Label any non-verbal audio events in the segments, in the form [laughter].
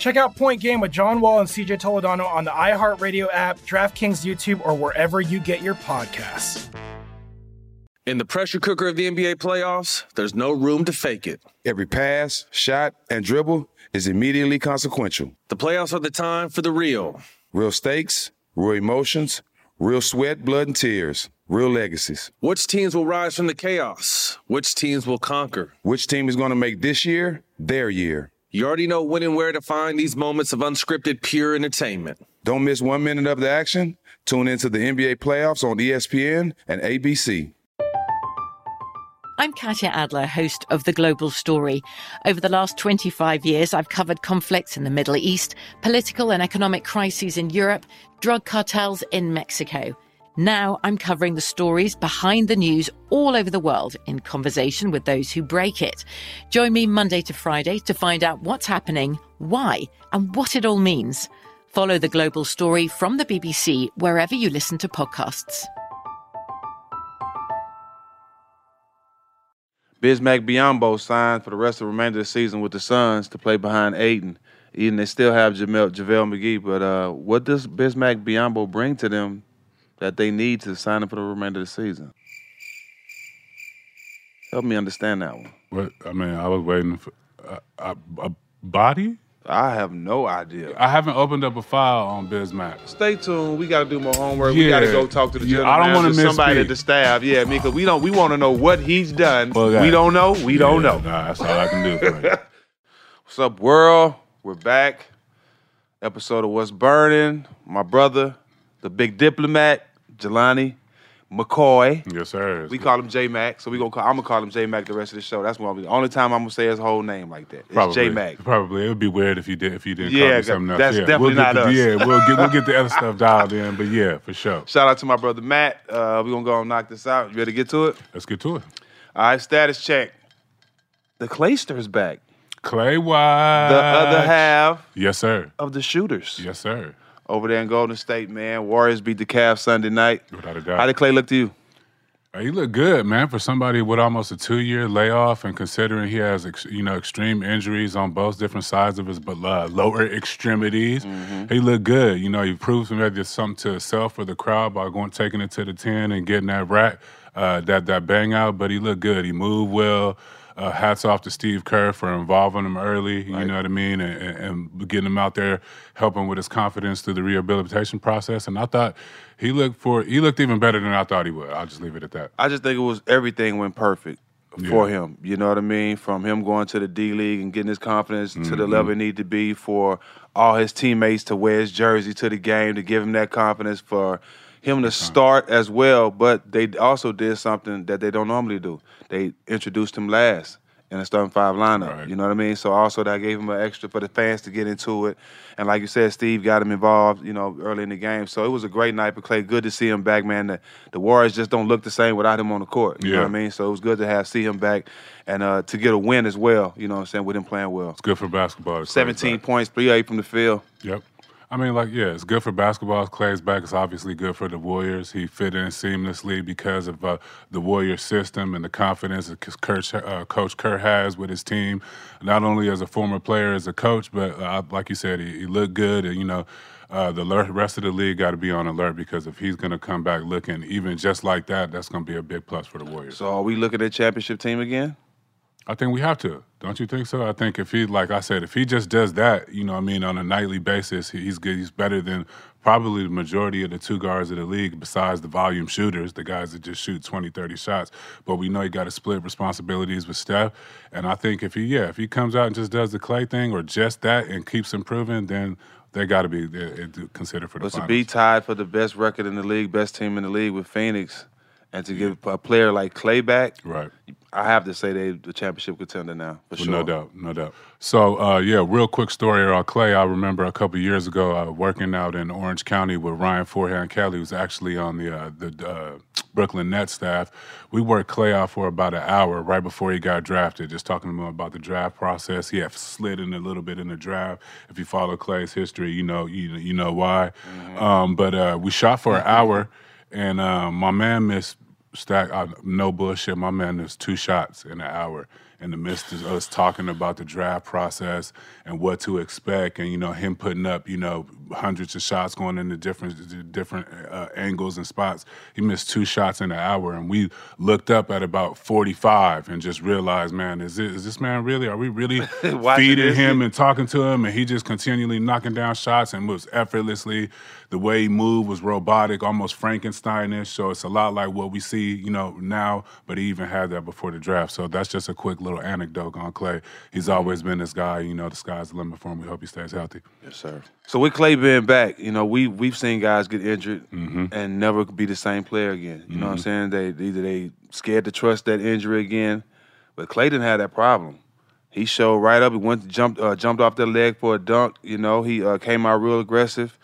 Check out Point Game with John Wall and CJ Toledano on the iHeartRadio app, DraftKings YouTube, or wherever you get your podcasts. In the pressure cooker of the NBA playoffs, there's no room to fake it. Every pass, shot, and dribble is immediately consequential. The playoffs are the time for the real. Real stakes, real emotions, real sweat, blood, and tears, real legacies. Which teams will rise from the chaos? Which teams will conquer? Which team is going to make this year their year? You already know when and where to find these moments of unscripted, pure entertainment. Don't miss one minute of the action. Tune into the NBA playoffs on ESPN and ABC. I'm Katya Adler, host of The Global Story. Over the last 25 years, I've covered conflicts in the Middle East, political and economic crises in Europe, drug cartels in Mexico. Now I'm covering the stories behind the news all over the world in conversation with those who break it. Join me Monday to Friday to find out what's happening, why, and what it all means. Follow the global story from the BBC wherever you listen to podcasts. Bismack Biyombo signed for the rest of the remainder of the season with the Suns to play behind Ayton. Even they still have Jamel, JaVale McGee, but uh, what does Bismack Biyombo bring to them that they need to sign him for the remainder of the season? Help me understand that one. What I mean, I was waiting for a, a body. I have no idea. I haven't opened up a file on Bismack. Stay tuned. We got to do more homework. We got to go talk to the Yeah, I don't wanna manager, somebody misspeak. at the staff. Yeah, me because we don't. We want to know what he's done. Well, we don't know. We don't know. Nah, that's all I can do. [laughs] What's up, world? We're back. Episode of What's Burning. My brother, the big diplomat, Jelani McCoy. yes, sir. We call him J Mac, so we gonna call, I'm gonna call him J Mac the rest of the show. That's what I'm, the only time I'm gonna say his whole name like that. It's J Mac. Probably it would be weird if you did if you didn't Yeah, call me something else. that's yeah, definitely we'll not the, us. Yeah, we'll get we'll get the other [laughs] stuff dialed in, but yeah, for sure. Shout out to my brother Matt. Uh, we gonna go and knock this out. You ready to get to it? Let's get to it. All right, status check. The Clayster's back. Klay White. The other half Yes, sir. of the shooters Yes, sir. Over there in Golden State, man. Warriors beat the Cavs Sunday night. Without a doubt. How did Klay look to you? He looked good, man, for somebody with almost a two-year layoff, and considering he has, ex- you know, extreme injuries on both different sides of his but uh, lower extremities, he looked good. You know, he proved maybe something to himself or the crowd by going taking it to the ten and getting that rack, uh, that that bang out. But he looked good. He moved well. Uh, hats off to Steve Kerr for involving him early. You know what I mean, and, and, getting him out there, helping with his confidence through the rehabilitation process. And I thought he looked for he looked even better than I thought he would. I'll just leave it at that. I just think it was everything went perfect for Yeah. him. You know what I mean? From him going to the D League and getting his confidence to Mm-hmm. the level it need to be for all his teammates to wear his jersey to the game to give him that confidence for him to start as well. But they also did something that they don't normally do. They introduced him last in the starting five lineup. Right. You know what I mean? So also that gave him an extra for the fans to get into it. And like you said, Steve got him involved, you know, early in the game. So it was a great night for Klay. Good to see him back, man. The, the Warriors just don't look the same without him on the court. You know what I mean? So it was good to have see him back and uh, to get a win as well, you know what I'm saying, with him playing well. It's good for basketball. Klay's 17 back. points, 3 8 from the field. Yep. I mean, like, yeah, it's good for basketball. Klay's back. It's obviously good for the Warriors. He fit in seamlessly because of uh, the Warrior system and the confidence that Coach, uh, Coach Kerr has with his team, not only as a former player, as a coach, but uh, like you said, he, he looked good. And, you know, uh, the rest of the league got to be on alert because if he's going to come back looking even just like that, that's going to be a big plus for the Warriors. So are we looking at championship team again? I think we have to. Don't you think so? I think if he, like I said, if he just does that, you know, what I mean, on a nightly basis, he's good. He's better than probably the majority of the two guards of the league, besides the volume shooters, the guys that just shoot 20, 30 shots. But we know he got to split responsibilities with Steph. And I think if he, yeah, if he comes out and just does the Klay thing or just that and keeps improving, then they got to be considered for the But to be tied for the best record in the league, best team in the league with Phoenix, and to give a player like Klay back, right. I have to say they the championship contender now for Well, sure. No doubt, no doubt. So, uh, yeah, real quick story on Klay. I remember a couple years ago uh, working out in Orange County with Ryan Forehand Kelly, who's actually on the uh, the uh, Brooklyn Nets staff. We worked Klay out for about an hour right before he got drafted, just talking to him about the draft process. He had slid in a little bit in the draft. If you follow Klay's history, you know you you know why. Um, but uh, we shot for an hour, and uh, my man missed stack. Uh, no bullshit. My man missed two shots in an hour in the midst of us talking about the draft process and what to expect, and you know him putting up you know hundreds of shots going into different different uh, angles and spots. He missed two shots in an hour, and we looked up at about forty five and just realized, man, is it is this man really? Are we really [laughs] feeding him and talking to him, and he just continually knocking down shots and moves effortlessly. The way he moved was robotic, almost Frankensteinish. So it's a lot like what we see, you know, now. But he even had that before the draft. So that's just a quick little anecdote on Klay. He's always been this guy. You know, the sky's the limit for him. We hope he stays healthy. Yes, sir. So with Klay being back, you know, we we've seen guys get injured Mm-hmm. and never be the same player again. You know what I'm saying? They either they scared to trust that injury again, but Klay didn't have that problem. He showed right up. He went jumped uh, jumped off the leg for a dunk. You know, he uh, came out real aggressive.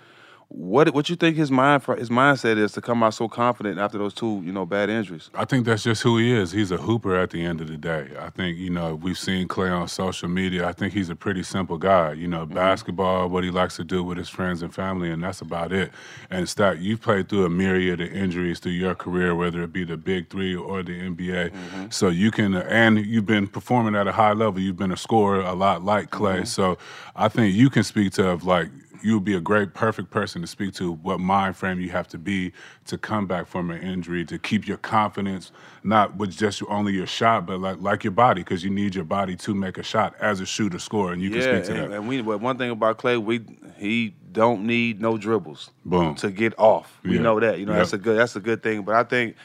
What what you think his mind his mindset is to come out so confident after those two you know bad injuries? I think that's just who he is. He's a hooper at the end of the day. I think, you know, we've seen Klay on social media. I think he's a pretty simple guy. You know, mm-hmm. basketball, what he likes to do with his friends and family, and that's about it. And Stack, you've played through a myriad of injuries through your career, whether it be the big three or the NBA. Mm-hmm. So you can, and you've been performing at a high level. You've been a scorer a lot like Klay. Mm-hmm. So I think you can speak to, of like, you would be a great, perfect person to speak to what mind frame you have to be to come back from an injury, to keep your confidence, not with just only your shot, but like like your body, because you need your body to make a shot as a shooter scorer, and you can speak to and, that. and we but one thing about Klay, we he don't need no dribbles Boom. to get off. We Yeah. know that. You know Yep. that's a good that's a good thing. But I think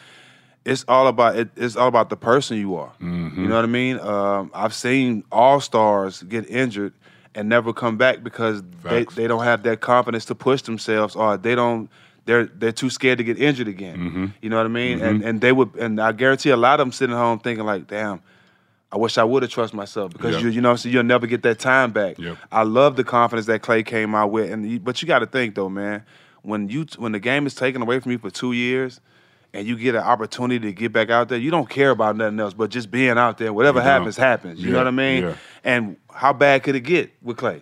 it's all about it, it's all about the person you are. Mm-hmm. You know what I mean? Um, I've seen all stars get injured and never come back because they, Facts. they don't have that confidence to push themselves or they don't they're they're too scared to get injured again. Mm-hmm. You know what I mean? And and they would and I guarantee a lot of them sitting home thinking like, damn, I wish I would have trusted myself because Yep. you you know so you'll never get that time back. Yep. I love the confidence that Klay came out with, and but you got to think though, man, when you when the game is taken away from you for two years, and you get an opportunity to get back out there, you don't care about nothing else but just being out there. Whatever You happens, happens. You know what I mean? yeah. And how bad could it get with Klay?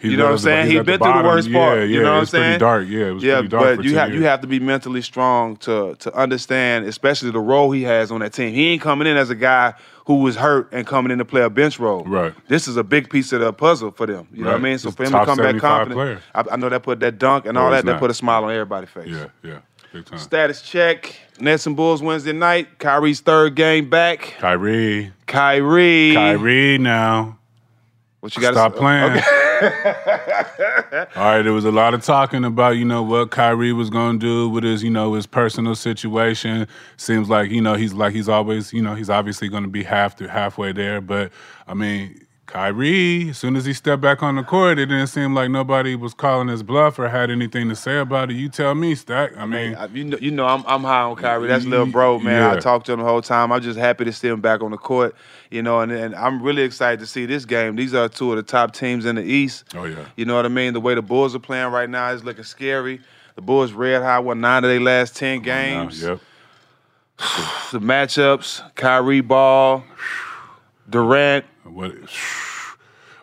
He you know what I'm saying? he's He's at the been through the worst yeah, part. Yeah, you know what it I'm was saying? pretty dark. Yeah, it was yeah, pretty dark but for you have you have to be mentally strong to to understand, especially the role he has on that team. He ain't coming in as a guy who was hurt and coming in to play a bench role. Right. This is a big piece of the puzzle for them. You know what I mean? So He's for him to come back 75 confident. I, I know that put that dunk and No, all that. That put a smile on everybody's face. Yeah, yeah, big time. Status check. Nets and Bulls Wednesday night. Kyrie's third game back. Kyrie, Kyrie. Kyrie, now What you got? stop playing. [laughs] All right, there was a lot of talking about, you know, what Kyrie was going to do with his, you know, his personal situation. Seems like, you know, he's like he's always, you know, he's obviously going to be half to halfway there. But I mean, Kyrie, as soon as he stepped back on the court, it didn't seem like nobody was calling his bluff or had anything to say about it. You tell me, Stack. I mean, I- You know, you know, I'm I'm high on Kyrie. That's little bro, man. I talked to him the whole time. I'm just happy to see him back on the court. You know, and, and I'm really excited to see this game. These are two of the top teams in the East. Oh, yeah. You know what I mean? The way the Bulls are playing right now is looking scary. The Bulls red hot, won nine of their last ten games. yep. [sighs] The matchups: Kyrie Ball, Durant. What?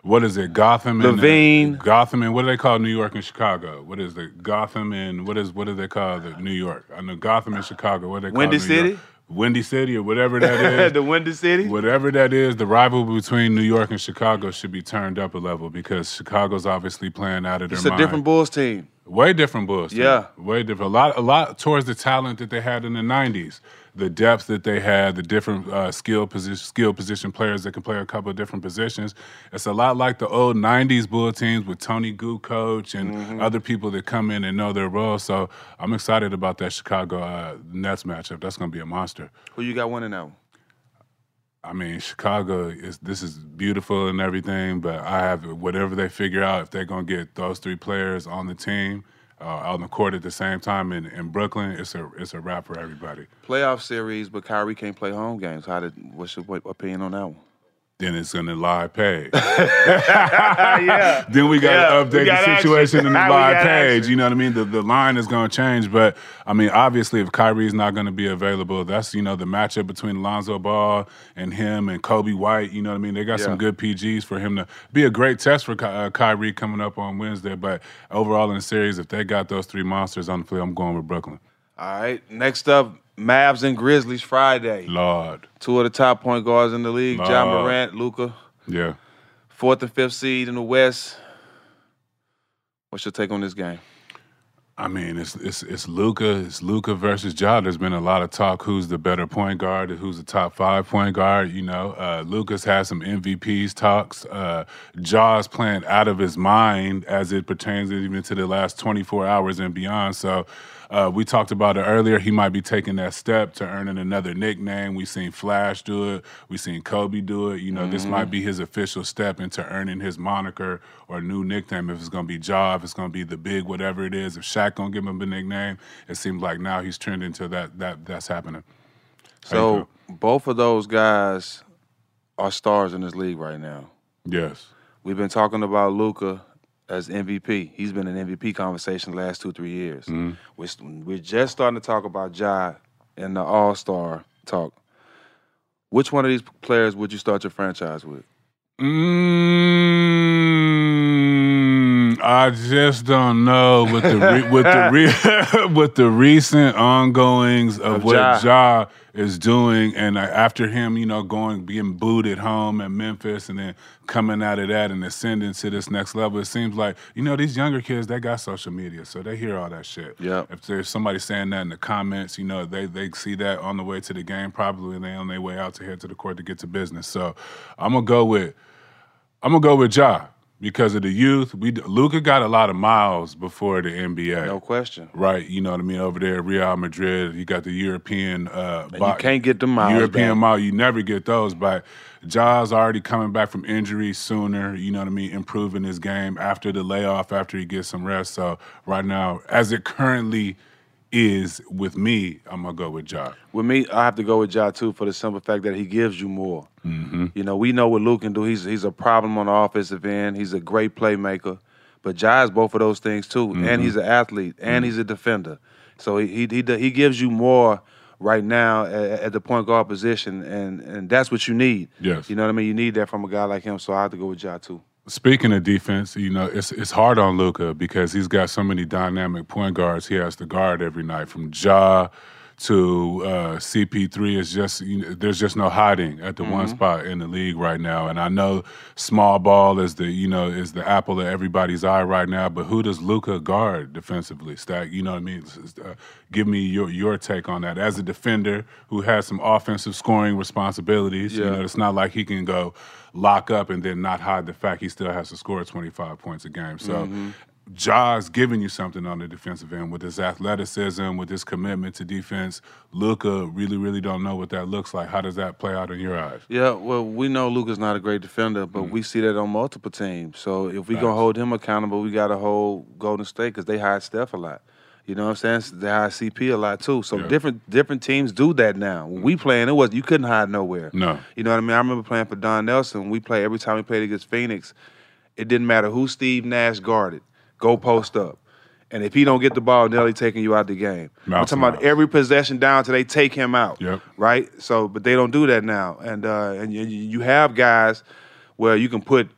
What is it? Gotham and uh, LaVine. Gotham and what do they call New York and Chicago? What is the Gotham and what is what do they call the New York? I know Gotham and Chicago. What do they call Windy New City? York? Windy City or whatever that [laughs] is. the Windy City. Whatever that is, the rivalry between New York and Chicago should be turned up a level because Chicago's obviously playing out of their It's a mind. different Bulls team. Way different Bulls. team. Yeah. way different. A lot, a lot towards the talent that they had in the '90s, the depth that they had, the different uh, skill position, skill position players that can play a couple of different positions. It's a lot like the old '90s Bull teams with Toni Kukoc and Mm-hmm. other people that come in and know their role. So I'm excited about that Chicago uh, Nets matchup. That's going to be a monster. Who you got winning one? I mean, Chicago is this is beautiful and everything, but I have whatever they figure out if they're gonna get those three players on the team. Uh, on the court at the same time in, in Brooklyn, it's a it's a wrap for everybody. Playoff series, but Kyrie can't play home games. How did? What's your opinion on that one? Then it's in the live page. [laughs] [laughs] yeah. then we got Yeah, to we update the situation in the action. Live page. action. You know what I mean? The the line is going to change, but I mean, obviously, if Kyrie's not going to be available, that's you know the matchup between Lonzo Ball and him and Coby White. You know what I mean? They got Yeah. some good PGs for him to be a great test for Ky- uh, Kyrie coming up on Wednesday. But overall in the series, if they got those three monsters on the field, I'm going with Brooklyn. All right. Next up, Mavs and Grizzlies Friday. Lord, Two of the top point guards in the league, Ja Morant, Luka. yeah. Fourth and fifth seed in the West. What's your take on this game? I mean, it's it's it's Luka. It's Luka versus Ja. There's been a lot of talk. Who's the better point guard? Who's the top five point guard? You know, uh, Luka's had some MVPs talks. Uh, Ja's playing out of his mind as it pertains even to the last 24 hours and beyond. So. Uh, we talked about it earlier. He might be taking that step to earning another nickname. We've seen Flash do it. We've seen Kobe do it. You know, this might be his official step into earning his moniker or new nickname. If it's going to be Ja, if it's going to be the big whatever it is. If Shaq going to give him a nickname, it seems like now he's trending to that. That that's happening. How So both of those guys are stars in this league right now. yes, We've been talking about Luka as MVP. He's been an MVP conversation the last two, three years. We're, we're just starting to talk about Ja in the All Star talk. Which one of these players would you start your franchise with? Mm, I just don't know with the re- with the re- [laughs] with the recent ongoings of, Of what Ja. Ja. is doing, and uh, after him, you know, going being booed at home in Memphis, and then coming out of that and ascending to this next level. It seems like you know these younger kids they got social media, so they hear all that shit. Yeah. If there's somebody saying that in the comments, you know, they they see that on the way to the game, probably, and they on their way out to head to the court to get to business. So I'm gonna go with. I'm gonna go with Ja because of the youth. We Luka got a lot of miles before the NBA. No question. Right, you know what I mean. Over there, at Real Madrid, you got the European. Uh, you can't get the miles European back. mile. You never get those. But Ja's already coming back from injury sooner. You know what I mean. Improving his game after the layoff, after he gets some rest. So right now, as it currently is with me, I'm gonna go with Ja. With me, I have to go with Ja too for the simple fact that he gives you more. Mm-hmm. You know, we know what Luke can do. He's he's a problem on the offensive end. He's a great playmaker, but Ja is both of those things too. Mm-hmm. And he's an athlete, and he's a defender. So he he he, he gives you more right now at, at the point guard position, and and that's what you need. Yes. You know what I mean. You need that from a guy like him. So I have to go with Ja too. Speaking of defense, you know, it's it's hard on Luka because he's got so many dynamic point guards he has to guard every night, from Ja to uh, CP3. It's just you know, there's just no hiding at the one spot in the league right now. And I know small ball is the you know is the apple of everybody's eye right now. But who does Luka guard defensively? Stack, you know what I mean? Uh, give me your your take on that as a defender who has some offensive scoring responsibilities. You know, it's not like he can go lock up and then not hide the fact he still has to score 25 points a game. So Ja's giving you something on the defensive end with his athleticism, with his commitment to defense. Luka really, really don't know what that looks like. How does that play out in your eyes? Yeah, well, we know Luka's not a great defender, but Mm. we see that on multiple teams. So if we gonna hold him accountable, we gotta hold Golden State because they hide Steph a lot. You know what I'm saying? They hide CP a lot too. So Yeah. different different teams do that now. When we playing, it was you couldn't hide nowhere. No. You know what I mean? I remember playing for Don Nelson. We play every time we played against Phoenix. It didn't matter who Steve Nash guarded. Go post up. And if he don't get the ball, Nelly taking you out the game. I'm Mouse talking about out. every possession down till they take him out. Yep. Right. So, but they don't do that now. And uh, and you, you have guys where you can put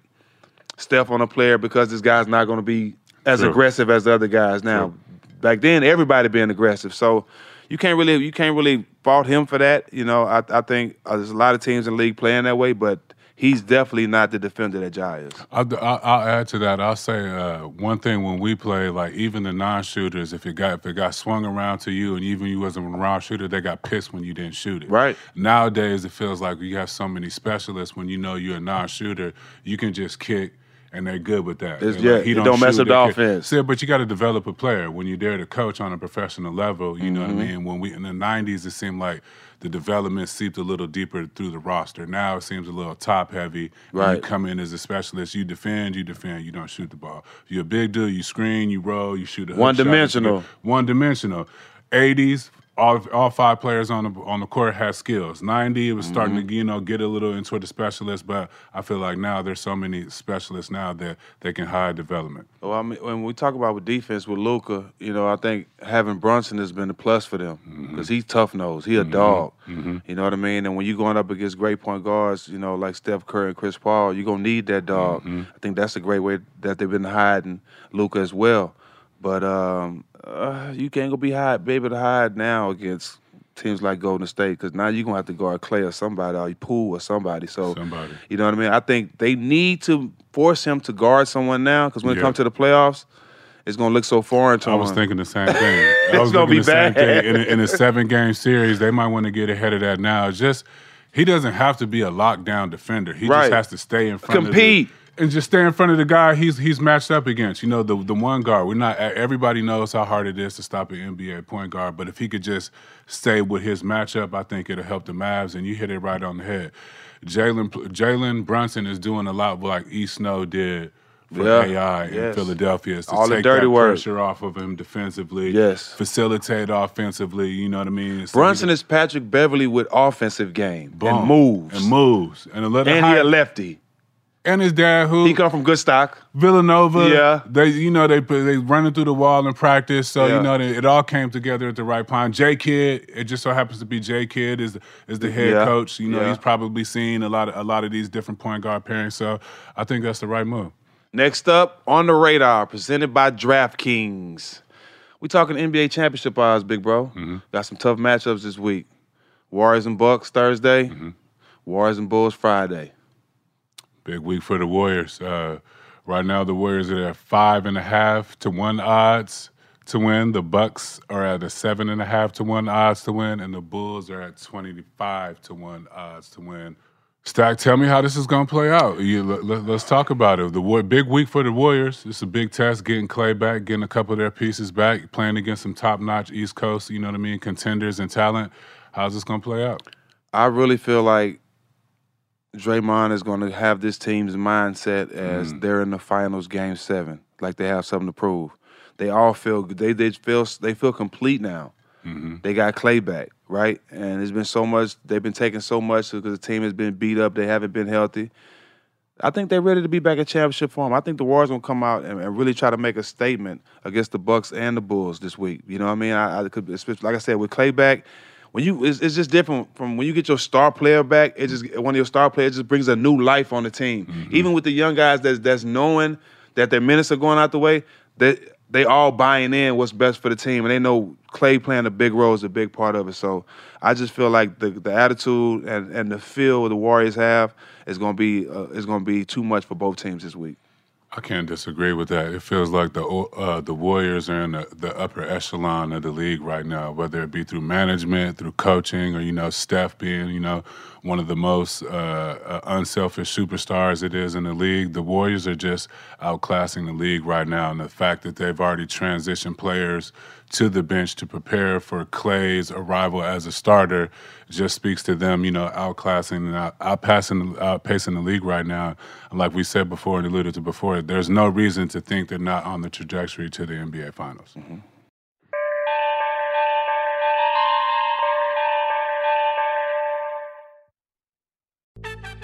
Steph on a player because this guy's not going to be as aggressive as the other guys now. Back then, everybody being aggressive. So you can't really you can't really fault him for that. You know, I I think uh, there's a lot of teams in the league playing that way, but he's definitely not the defender that Ja is. I'll, I'll I'll add to that. I'll say uh, one thing when we play, like even the non-shooters, if it got if it got swung around to you, and even you wasn't a round shooter, they got pissed when you didn't shoot it. Right. Nowadays, it feels like you have so many specialists. When you know you're a non-shooter, you can just kick. And they're good with that. It's- They're like, yeah, it don't mess up the offense. See, but you got to develop a player when you're there to coach on a professional level. You know what I Mhm. mean? When we in the '90s, it seemed like the development seeped a little deeper through the roster. Now it seems a little top heavy. When You come in as a specialist, you defend, you defend, you don't shoot the ball. If you're a big dude, you screen, you roll, you shoot a hook shot, One-dimensional. shoot- One dimensional. 80s. All, all five players on the on the court had skills. 90, it was starting Mm-hmm. to you know get a little into the specialist, but I feel like now there's so many specialists now that they can hide development. Well, I mean, when we talk about with defense with Luka, you know, I think having Brunson has been a plus for them Mm-hmm. because he's tough nosed. He a dog. You know what I mean? And when you're going up against great point guards, you know, like Steph Curry and Chris Paul, you're gonna need that dog. Mm-hmm. I think that's a great way that they've been hiding Luka as well. But um, uh, you can't go be hide, be able to hide now against teams like Golden State because now you're gonna have to guard Klay or somebody or Poole or somebody. So Somebody. you know what I mean? I think they need to force him to guard someone now because when it comes to the playoffs, it's gonna look so foreign to I him. I was thinking the same [laughs] thing. I It's was gonna be the same bad. thing. In a, in a seven game series, they might want to get ahead of that now. Just he doesn't have to be a lockdown defender. He Right. just has to stay in front Compete. of the, and just stay in front of the guy he's he's matched up against. You know, the the one guard. We're not everybody knows how hard it is to stop an NBA point guard, but if he could just stay with his matchup, I think it'll help the Mavs. And you hit it right on the head. Jalen Jalen Brunson is doing a lot like E Snow did for Yeah. AI in Yes. Philadelphia. Is to All the take dirty that work. pressure off of him defensively. Yes. Facilitate offensively. You know what I mean? So Brunson is Patrick Beverley with offensive game boom, and moves. and moves and a little And high, he a lefty. And his dad who He come from good stock. Villanova. Yeah. they you know they they running through the wall in practice. So Yeah. you know they, it all came together at the right time. J Kidd, it just so happens to be J Kidd is is the head Yeah. coach. You know Yeah. he's probably seen a lot of a lot of these different point guard pairings. So I think that's the right move. Next up on the radar, presented by DraftKings. We talking NBA championship odds, big bro. Mm-hmm. Got some tough matchups this week. Warriors and Bucks Thursday. Mm-hmm. Warriors and Bulls Friday. Big week for the Warriors. Uh, right now, the Warriors are at five and a half to one odds to win. The Bucks are at a seven and a half to one odds to win, and the Bulls are at twenty-five to one odds to win. Stack, tell me how this is going to play out. You, let, us talk about it. The war, big week for the Warriors. It's a big test, getting Klay back, getting a couple of their pieces back, playing against some top-notch East Coast, you know what I mean, contenders and talent. How's this going to play out? I really feel like Draymond is going to have this team's mindset as mm. they're in the finals, game seven, like they have something to prove. They all feel they they feel they feel complete now. Mm-hmm. They got Klay back, right? And there's been so much. They've been taking so much because the team has been beat up. They haven't been healthy. I think they're ready to be back in championship form. I think the Warriors gonna come out and, and really try to make a statement against the Bucks and the Bulls this week. You know what I mean? I, I could, like I said, with Klay back, when you it's, it's just different from when you get your star player back. It just one of your star players just brings a new life on the team. Even with the young guys that's that's knowing that their minutes are going out the way, that they all buying in what's best for the team, and they know Klay playing a big role is a big part of it. So I just feel like the the attitude and, and the feel the Warriors have is going to be uh, is going to be too much for both teams this week. I can't disagree with that. It feels like the uh, the Warriors are in the, the upper echelon of the league right now, whether it be through management, through coaching, or you know Steph being you know one of the most uh, uh, unselfish superstars it is in the league. The Warriors are just outclassing the league right now, and the fact that they've already transitioned players to the bench to prepare for Klay's arrival as a starter just speaks to them, you know, outclassing and out, outpassing, outpacing the league right now. And like we said before and alluded to before, there's no reason to think they're not on the trajectory to the NBA Finals. Mm-hmm.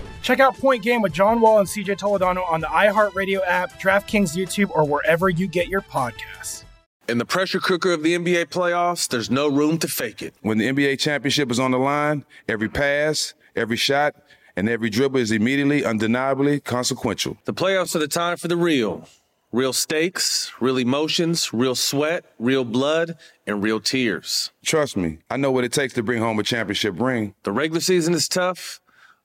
[laughs] [laughs] Check out Point Game with John Wall and CJ Toledano on the iHeartRadio app, DraftKings YouTube, or wherever you get your podcasts. In the pressure cooker of the NBA playoffs, there's no room to fake it. When the NBA championship is on the line, every pass, every shot, and every dribble is immediately, undeniably consequential. The playoffs are the time for the real. Real stakes, real emotions, real sweat, real blood, and real tears. Trust me, I know what it takes to bring home a championship ring. The regular season is tough,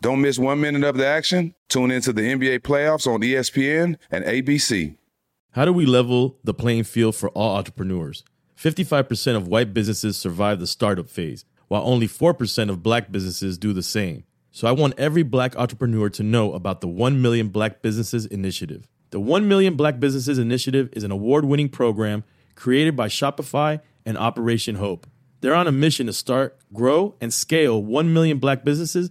Don't miss one minute of the action. Tune into the NBA playoffs on ESPN and ABC. How do we level the playing field for all entrepreneurs? 55% of white businesses survive the startup phase, while only 4% of black businesses do the same. So I want every black entrepreneur to know about the 1 Million Black Businesses Initiative. The 1 Million Black Businesses Initiative is an award winning program created by Shopify and Operation Hope. They're on a mission to start, grow, and scale 1 million black businesses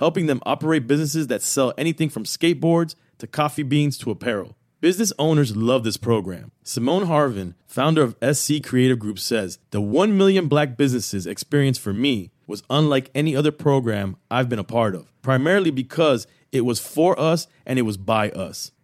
helping them operate businesses that sell anything from skateboards to coffee beans to apparel. Business owners love this program. Simone Harvin, founder of SC Creative Group, says the 1 million black businesses experience for me was unlike any other program I've been a part of, primarily because it was for us and it was by us.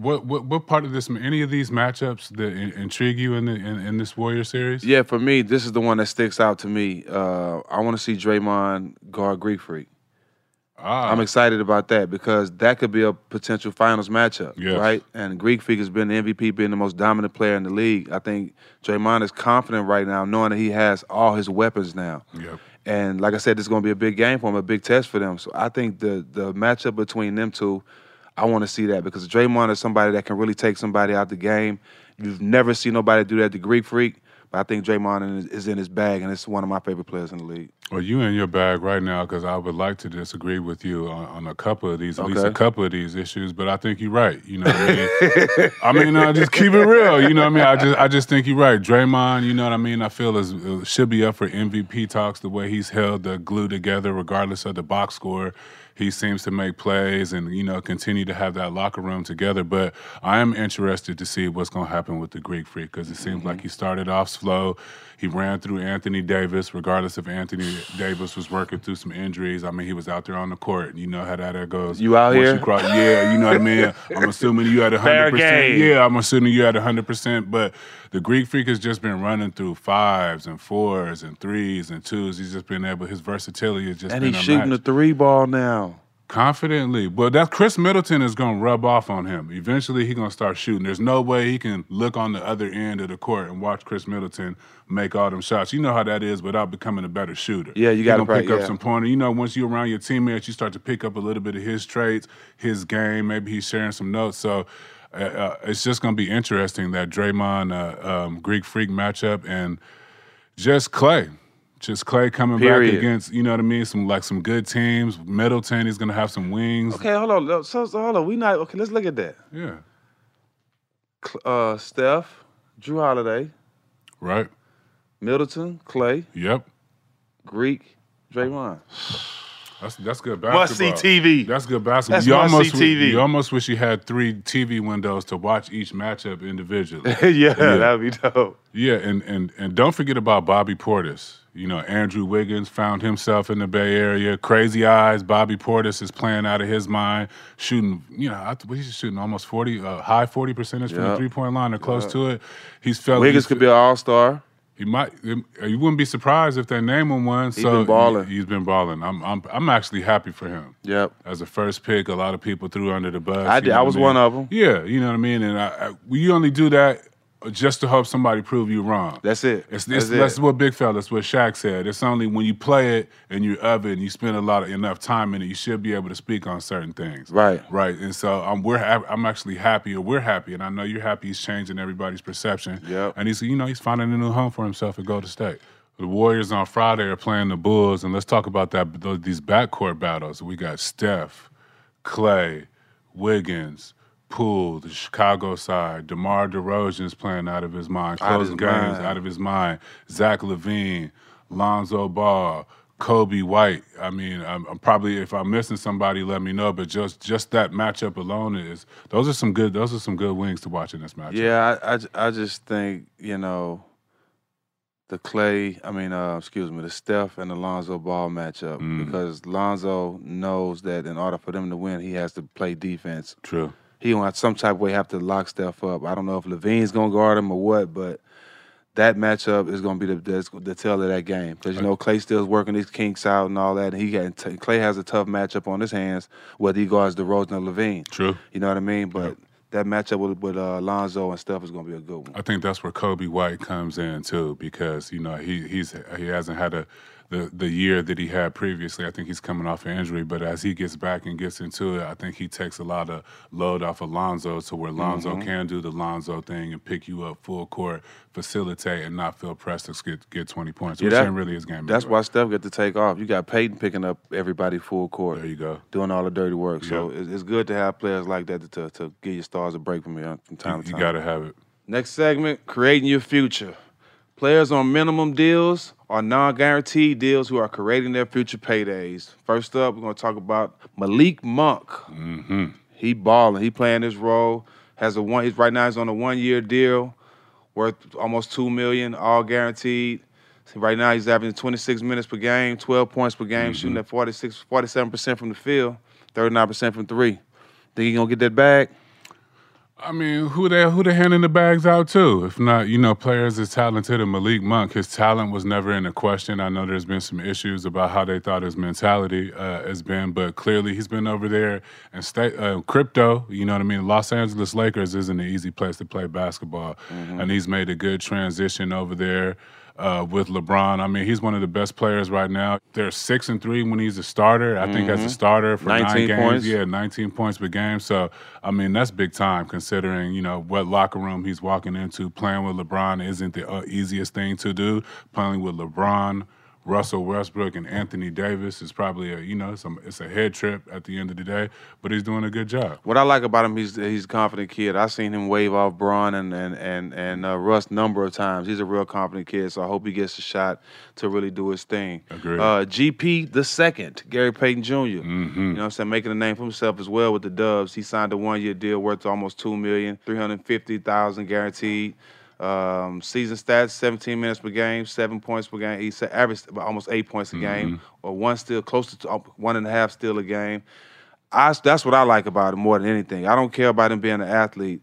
What, what what part of this? Any of these matchups that in, intrigue you in, the, in in this Warrior series? Yeah, for me, this is the one that sticks out to me. Uh, I want to see Draymond guard Greek Freak. Ah, I'm excited about that because that could be a potential finals matchup, Yes. right? And Greek Freak has been the MVP, being the most dominant player in the league. I think Draymond is confident right now, knowing that he has all his weapons now. Yep. And like I said, this is going to be a big game for him, a big test for them. So I think the the matchup between them two, I want to see that because Draymond is somebody that can really take somebody out the game. You've never seen nobody do that to Greek Freak, but I think Draymond is- is in his bag, and it's one of my favorite players in the league. Well, you in your bag right now because I would like to disagree with you on, on a couple of these, at least a couple of these issues. But I think you're right. You know what I mean? [laughs] I mean, no, just keep it real. You know what I mean? I just, I just think you're right. Draymond, you know what I mean? I feel is uh, should be up for MVP talks. The way he's held the glue together, regardless of the box score. He seems to make plays and you know continue to have that locker room together. But I am interested to see what's going to happen with the Greek Freak because it seems like mm-hmm. he started off slow. He ran through Anthony Davis, regardless if Anthony Davis was working through some injuries. I mean, he was out there on the court. You know how that goes. You out Once here? cross- yeah, you know what I mean. I'm assuming you had hundred percent. game. Yeah, I'm assuming you had hundred percent. But the Greek Freak has just been running through fives and fours and threes and twos. He's just been able. His versatility has just And been he's shooting the three ball now. Confidently. But that Khris Middleton is gonna rub off on him. Eventually he's gonna start shooting. There's no way he can look on the other end of the court and watch Khris Middleton make all them shots. You know how that is without becoming a better shooter. Yeah, you gotta pick pra- up yeah. some pointer. You know, once you're around your teammates, you start to pick up a little bit of his traits, his game. Maybe he's sharing some notes. So uh, uh, it's just gonna be interesting that Draymond uh, um, Greek Freak matchup and just Klay. Just Klay coming Period. back against, you know what I mean, some like some good teams. Middleton, he's gonna have some wings. Okay, hold on. So, so hold on. We not okay. Let's look at that. Yeah. Uh, Steph, Jrue Holiday, Right. Middleton, Klay, Yep. Greek, Draymond. That's that's good basketball. Must see TV. That's good basketball. That's you must almost see TV. you almost wish you had three TV windows to watch each matchup individually. [laughs] yeah, that'd be dope. Yeah, and and and don't forget about Bobby Portis. You know, Andrew Wiggins found himself in the Bay Area. Crazy eyes. Bobby Portis is playing out of his mind, shooting. You know, I, he's shooting almost forty, uh, high forty percentage from the three point line or close Yep. to it. He's felt Wiggins he's- could be an all star. He might. You wouldn't be surprised if they name him one. He so been balling. He's been balling. I'm. I'm. I'm actually happy for him. Yep. As a first pick, a lot of people threw under the bus. I did- I was mean? one them. Yeah, you know what I mean. And I, I, we only do that just to help somebody prove you wrong. That's it. It's, That's it. that's what Big Fella, that's what Shaq said. It's only when you play it and you're of it and you spend a lot of enough time in it, you should be able to speak on certain things. Right. Right. And so I'm we're I'm actually happy, or we're happy, and I know you're happy. He's changing everybody's perception. Yep. And he's you know he's finding a new home for himself at Golden State. The Warriors on Friday are playing the Bulls, and let's talk about that. Those, these backcourt battles. We got Steph, Klay, Wiggins. Poole, the Chicago side, DeMar DeRozan's playing out of his mind, closing games mind. out of his mind. Zach LaVine, Lonzo Ball, Coby White. I mean, I'm, I'm probably if I'm missing somebody, let me know. But just just that matchup alone is those are some good those are some good wings to watch in this matchup. Yeah, I I just think, you know, the Klay, I mean, uh, excuse me, the Steph and the Lonzo Ball matchup Mm. because Lonzo knows that in order for them to win, he has to play defense. True. He gonna have some type of way have to lock Steph up. I don't know if LaVine's gonna guard him or what, but that matchup is gonna be the the, the tell of that game because you know Klay still's working his kinks out and all that, and he got t- Klay has a tough matchup on his hands whether he guards DeRozan or LaVine. True. You know what I mean? But that matchup with, with uh, Lonzo and Steph is gonna be a good one. I think that's where Coby White comes in too, because you know he he's he hasn't had a the the year that he had previously. I think he's coming off an injury, but as he gets back and gets into it, I think he takes a lot of load off of Lonzo to where Lonzo Mhm. can do the Lonzo thing and pick you up full court, facilitate, and not feel pressed to get get twenty points, which that- ain't really his game. That's why Steph get to take off. You got Payton picking up everybody full court. There you go. Doing all the dirty work. So it's, it's good to have players like that to, to give your stars a break from, here, from time You- to you gotta have it. Next segment, creating your future. Players on minimum deals or non-guaranteed deals who are creating their future paydays. First up, we're gonna talk about Malik Monk. Mm-hmm. He balling. He playing his role. Has a one. He's right now. He's on a one-year deal, worth almost two million, all guaranteed. Right now, he's averaging 26 minutes per game, 12 points per game, shooting at 46, 47 percent from the field, 39 percent from three. Think he gonna get that bag? I mean, who they who they handing the bags out to? If not, you know, players as talented as Malik Monk, his talent was never in the question. I know there's been some issues about how they thought his mentality uh, has been, but clearly he's been over there and stay uh, crypto. You know what I mean? Los Angeles Lakers isn't an easy place to play basketball, and he's made a good transition over there. Uh, with LeBron, I mean, he's one of the best players right now. They're six and three when he's a starter. I think as a Mhm. starter for nine 19 games, points. yeah, 19 points per game. So, I mean, that's big time considering, you know, what locker room he's walking into. Playing with LeBron isn't the uh, easiest thing to do. Playing with LeBron, Russell Westbrook, and Anthony Davis is probably a, you know, it's a, it's a head trip at the end of the day, but he's doing a good job. What I like about him, he's he's a confident kid. I've seen him wave off Bron and and and and uh, Russ number of times. He's a real confident kid, so I hope he gets a shot to really do his thing. Agreed. Uh, GP the second, Gary Payton Jr. Mm-hmm. You know what I'm saying, making a name for himself as well with the Dubs. He signed a one year deal worth almost two million, three hundred fifty thousand guaranteed. Um, season stats: 17 minutes per game, seven points per game. He said averaged about almost eight points a game, or one still close to uh, one and a half still a game. I, that's what I like about him more than anything. I don't care about him being an athlete.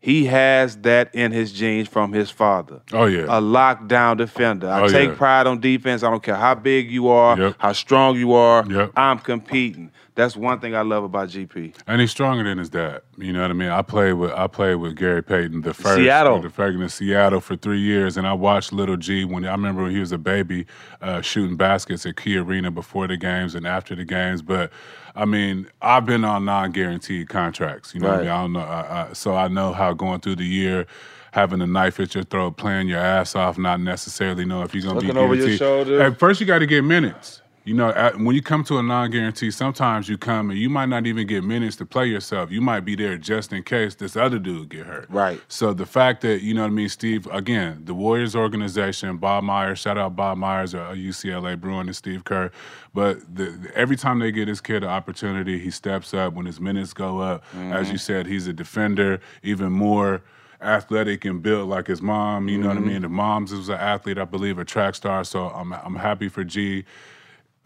He has that in his genes from his father. Oh, yeah. A lockdown defender. I Oh, take yeah. pride on defense. I don't care how big you are, how strong you are. Yep. I'm competing. That's one thing I love about GP. And he's stronger than his dad. You know what I mean? I played with I played with Gary Payton the first Seattle. the first in Seattle for three years, and I watched Little G when I remember when he was a baby uh, shooting baskets at Key Arena before the games and after the games. But I mean, I've been on non-guaranteed contracts. You know, what I, mean? I don't know, I, I, so I know how going through the year. Having a knife at your throat, playing your ass off, not necessarily know if you're gonna Looking be over your guaranteed. shoulder. At first, you got to get minutes. You know, at, when you come to a non-guarantee, sometimes you come and you might not even get minutes to play yourself. You might be there just in case this other dude get hurt. Right. So the fact that you know what I mean, Steve. Again, the Warriors organization, Bob Myers. Shout out Bob Myers, uh, UCLA Bruin, and Steve Kerr. But the, every time they get this kid an opportunity, he steps up. When his minutes go up, as Mhm. you said, he's a defender, even more athletic and built like his mom. You know what I Mhm. mean? The mom's was an athlete, I believe, a track star. So I'm I'm happy for G.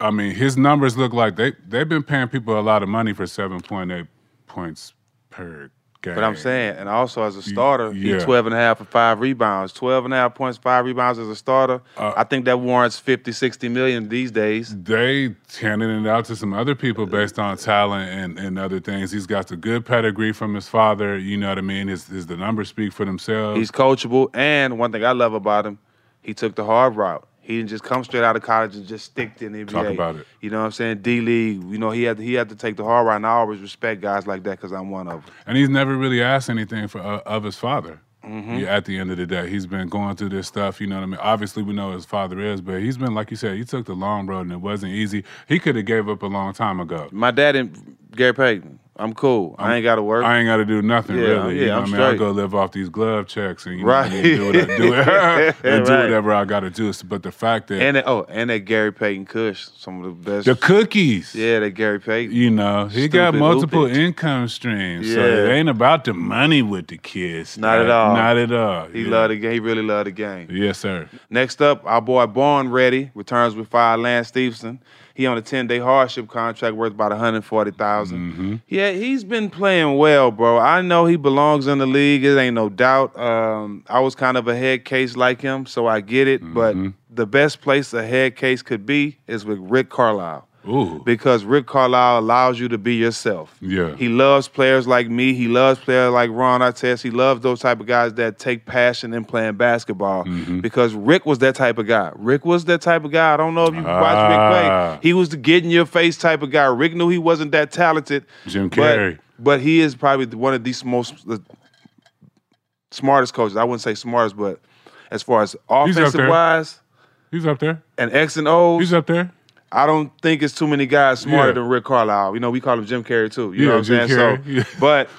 I mean, his numbers look like they they've been paying people a lot of money for seven point eight points per game. But I'm saying, and also as a starter, yeah. he 12 and a half for five rebounds. 12 and a half points, five rebounds as a starter. Uh, I think that warrants 50, 60 million these days. they handing it out to some other people based on talent and, and other things. He's got the good pedigree from his father. You know what I mean? His, his the numbers speak for themselves. He's coachable. And one thing I love about him, he took the hard route. He didn't just come straight out of college and just stick to the NBA. Talk about it. You know what I'm saying? D League. You know he had to, he had to take the hard route, and I always respect guys like that because I'm one of them. and he's never really asked anything for uh, of his father. Mhm. Yeah, at the end of the day, he's been going through this stuff. You know what I mean? Obviously, we know his father is, but he's been like you said. He took the long road, and it wasn't easy. He could have gave up a long time ago. My dad and Gary Payton. I'm cool. I ain't got to work. I ain't got to do nothing Yeah, really. yeah, you know I'm what I mean? I go live off these glove checks and you Right. know, I mean? do, what I, do, [laughs] [laughs] it, and do Right. whatever I got to do. But the fact that And that, oh, and that Gary Payton Kush, some of the best. the cookies, yeah, that Gary Payton. you know, he got multiple income streams. So Yeah. it ain't about the money with the kids. Not at all. Not at all. He yeah. loved the game. He really loved the game. Yes, sir. Next up, our boy Born Ready returns with fire Lance Stephenson. He on a 10 day hardship contract worth about 140000 Mm-hmm. Yeah, he's been playing well, bro. I know he belongs in the league. It ain't no doubt. Um, I was kind of a head case like him, so I get it. But Mm-hmm. the best place a head case could be is with Rick Carlisle. Ooh. Because Rick Carlisle allows you to be yourself. Yeah. He loves players like me. He loves players like Ron Artest. He loves those type of guys that take passion in playing basketball. Mm-hmm. Because Rick was that type of guy. Rick was that type of guy. I don't know if you watch Ah. Rick play. He was the get in your face type of guy. Rick knew he wasn't that talented. Jim but- Carrey. But, he is probably one of the most the smartest coaches. I wouldn't say smartest, but as far as He's offensive there. wise He's up there. and X and O's, He's up there. I don't think it's too many guys smarter Yeah. than Rick Carlisle. You know, we call him Jim Carrey too. You Yeah, know what I'm saying? Carrey. So, Yeah. but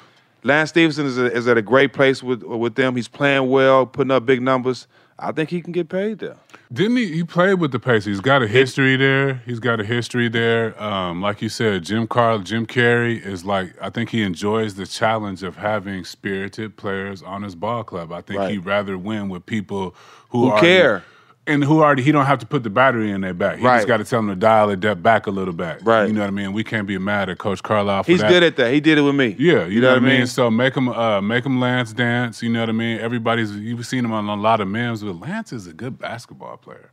Lance Stephenson is, a, is at a great place with with them. He's playing well, putting up big numbers. I think he can get paid there. Didn't he? He played with the Pacers. He's got a history there. He's got a history there. Um, like you said, Jim Carl, Jim Carrey is like. I think he enjoys the challenge of having spirited players on his ball club. I think Right. he'd rather win with people who, Who already- care. And who already. He don't have to put the battery in their back. He Right. just got to tell them to dial it back a little back. Right. You know what I mean? We can't be mad at Coach Carlisle. For He's that. good at that. He did it with me. Yeah, you, know, what I mean. So make him, uh, make him Lance dance. You know what I mean. Everybody's you've seen him on a lot of memes, but Lance is a good basketball player.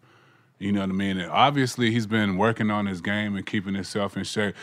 You know what I mean? And obviously, he's been working on his game and keeping himself in shape,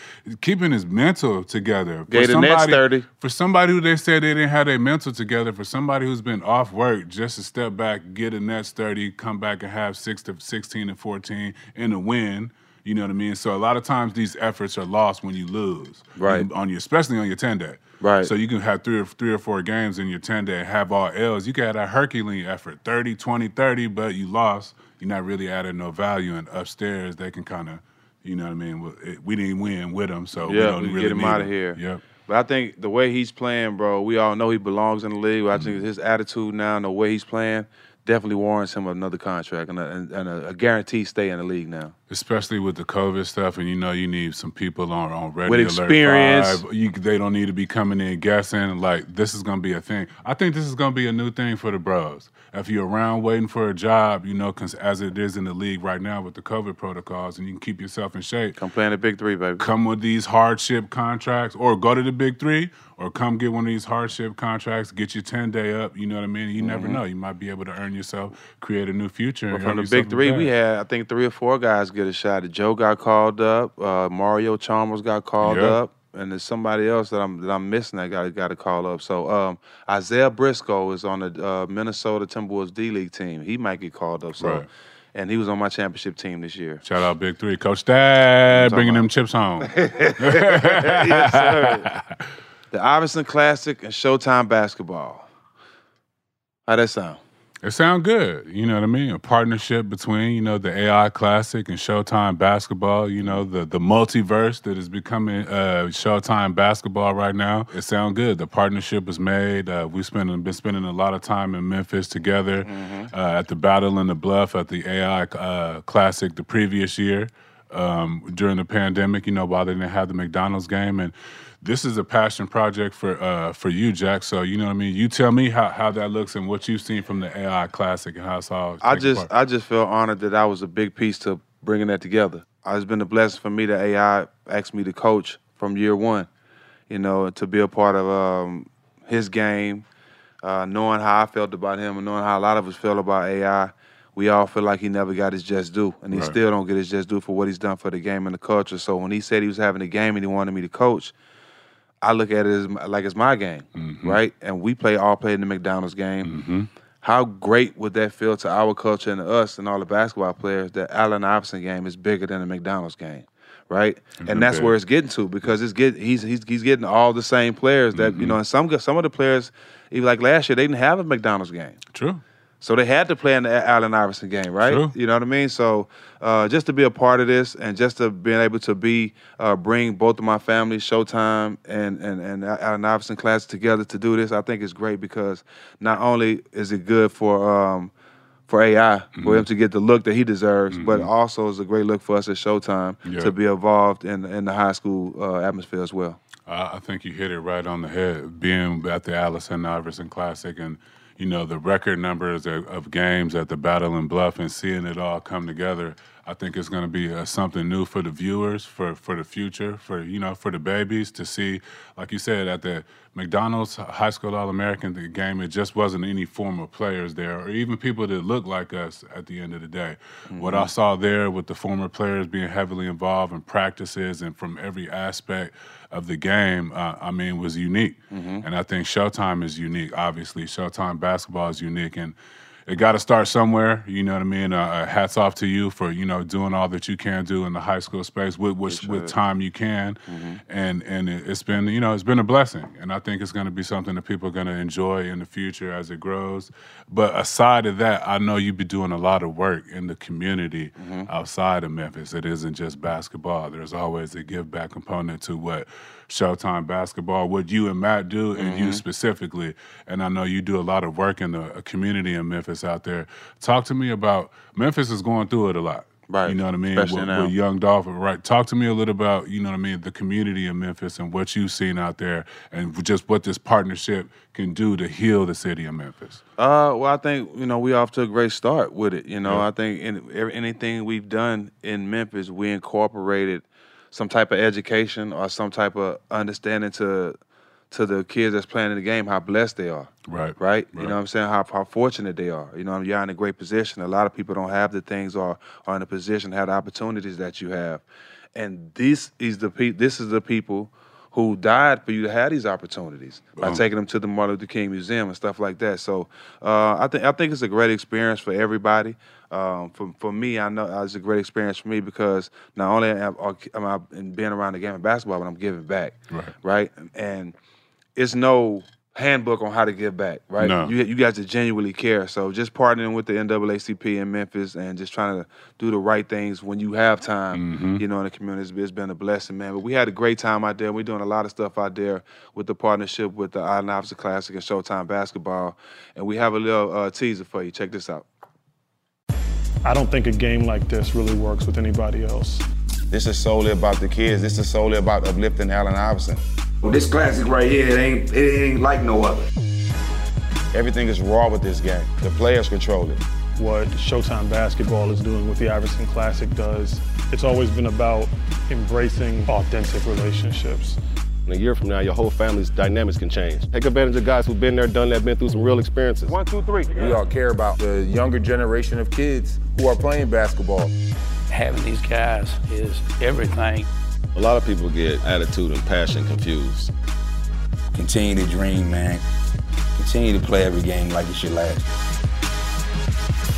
keeping his mental together. For the Nets 30. For somebody who they said they didn't have their mental together, for somebody who's been off work, just to step back, get a Nets 30, come back and have six to 16 and 14 in a win. You know what I mean? So a lot of times these efforts are lost when you lose. Right. On your, especially on your 10 day. Right. So you can have three or three or four games in your 10 day have all L's. You can have that Herculean effort, 30, 20, 30, but you lost. You're not really adding no value. And upstairs, they can kind of, you know what I mean? We didn't win with them, so we yeah, don't we really get him out of here. Yep. But I think the way he's playing, bro, we all know he belongs in the league. I think mm-hmm. his attitude now and the way he's playing definitely warrants him another contract and a, and a, a guaranteed stay in the league now. Especially with the COVID stuff, and you know you need some people on on ready With alert experience. five. You, they don't need to be coming in guessing. Like this is gonna be a thing. I think this is gonna be a new thing for the bros. If you're around waiting for a job, you know, 'cause as it is in the league right now with the COVID protocols, and you can keep yourself in shape. Come play in the big three, baby. Come with these hardship contracts, or go to the big three, or come get one of these hardship contracts. Get your ten day up. You know what I mean. You never Mhm. know. You might be able to earn yourself, create a new future. And from the big three, we had I think three or four guys get a shot. Joe got called up. Uh, Mario Chalmers got called Yeah. up, and there's somebody else that I'm that I'm missing that got got to call up. So um, Isaiah Briscoe is on the uh, Minnesota Timberwolves D League team. He might get called up. So, Right. and he was on my championship team this year. Shout out Big Three, Coach Dad, bringing about- them chips home. [laughs] yes, sir. The Iverson Classic and Showtime Basketball. How that sound? It sounds good. You know what I mean? A partnership between, you know, the AI Classic and Showtime Basketball, you know, the, the multiverse that is becoming uh, Showtime Basketball right now. It sounds good. The partnership was made. Uh, we've spent, been spending a lot of time in Memphis together Mm-hmm. uh, at the Battle in the Bluff at the AI uh, Classic the previous year um, during the pandemic, you know, while they didn't have the McDonald's game. And this is a passion project for uh, for you, Jack. So you know what I mean. You tell me how, how that looks and what you've seen from the AI Classic and how it's all. I just part. I just feel honored that I was a big piece to bringing that together. Uh, It's been a blessing for me that AI asked me to coach from year one, you know, to be a part of um, his game, uh, knowing how I felt about him and knowing how a lot of us feel about AI. We all feel like he never got his just due, and he Right. still don't get his just due for what he's done for the game and the culture. So when he said he was having a game and he wanted me to coach, I look at it as like it's my game, Mm-hmm. right? And we play all play in the McDonald's game. How great would that feel to our culture and to us and all the basketball players that Allen Iverson game is bigger than the McDonald's game, right? And that's where it's getting to because it's get he's he's he's getting all the same players that Mm-hmm. you know. And some some of the players, even like last year, they didn't have a McDonald's game. True. So they had to play in the Allen Iverson game, right? True. You know what I mean? So uh, just to be a part of this and just to being able to be uh, bring both of my families, Showtime and and and Allen Iverson class together to do this, I think is great because not only is it good for um, for AI Mm-hmm. for him to get the look that he deserves, but also is a great look for us at Showtime Yeah. to be involved in in the high school uh, atmosphere as well. I I think you hit it right on the head. Being at the Allen Iverson Classic and you know the record numbers of, of games at the Battle and Bluff and seeing it all come together, I think it's going to be uh, something new for the viewers for for the future for you know for the babies to see. Like you said at the McDonald's High School All American game, it just wasn't any former players there or even people that look like us. At the end of the day, what I saw there with the former players being heavily involved in practices and from every aspect of the game, uh, I mean, was unique. And I think Showtime is unique. Obviously, Showtime basketball is unique, and it got to start somewhere. You know what I mean? Uh, uh, hats off to you for you know doing all that you can do in the high school space with with, with time you can, and and it, it's been you know it's been a blessing, and I think it's going to be something that people are going to enjoy in the future as it grows. But aside of that, I know you be doing a lot of work in the community outside of Memphis. It isn't just basketball. There's always a give back component to what Showtime basketball, what you and Matt do, and you specifically. And I know you do a lot of work in the community in Memphis out there. Talk to me about Memphis is going through it a lot. Right, You know what I mean? especially With, with Young Dolph, right? Talk to me a little about, you know what I mean, the community in Memphis and what you've seen out there and just what this partnership can do to heal the city of Memphis. Uh, well, I think you know we off to a great start with it. You know, Yeah. I think in anything we've done in Memphis, we incorporated some type of education or some type of understanding to to the kids that's playing in the game how blessed they are. Right. Right. You know what I'm saying? How how fortunate they are. You know, you're in a great position. A lot of people don't have the things or are in a position to have the opportunities that you have. And this is the pe- this is the people who died for you to have these opportunities by taking them to the Martin Luther King Museum and stuff like that. So uh, I think I think it's a great experience for everybody. Um, for for me, I know uh, it's a great experience for me because not only am I, am I being around the game of basketball, but I'm giving back. Right. Right. And it's no handbook on how to give back, right? No. You you guys to genuinely care. So just partnering with the NAACP in Memphis and just trying to do the right things when you have time, Mm-hmm. you know, in the community, it's- it's been a blessing, man. But we had a great time out there. We're doing a lot of stuff out there with the partnership with the Allen Iverson Classic and Showtime Basketball. And we have a little uh, teaser for you. Check this out. I don't think a game like this really works with anybody else. This is solely about the kids. This is solely about uplifting Allen Iverson. Well, this classic right here, it ain't, it ain't like no other. Everything is raw with this game. The players control it. What Showtime Basketball is doing, what the Iverson Classic does, it's always been about embracing authentic relationships. In a year from now, your whole family's dynamics can change. Take advantage of guys who've been there, done that, been through some real experiences. One, two, three. We all care about the younger generation of kids who are playing basketball. Having these guys is everything. A lot of people get attitude and passion confused. Continue to dream, man. Continue to play every game like it's your last.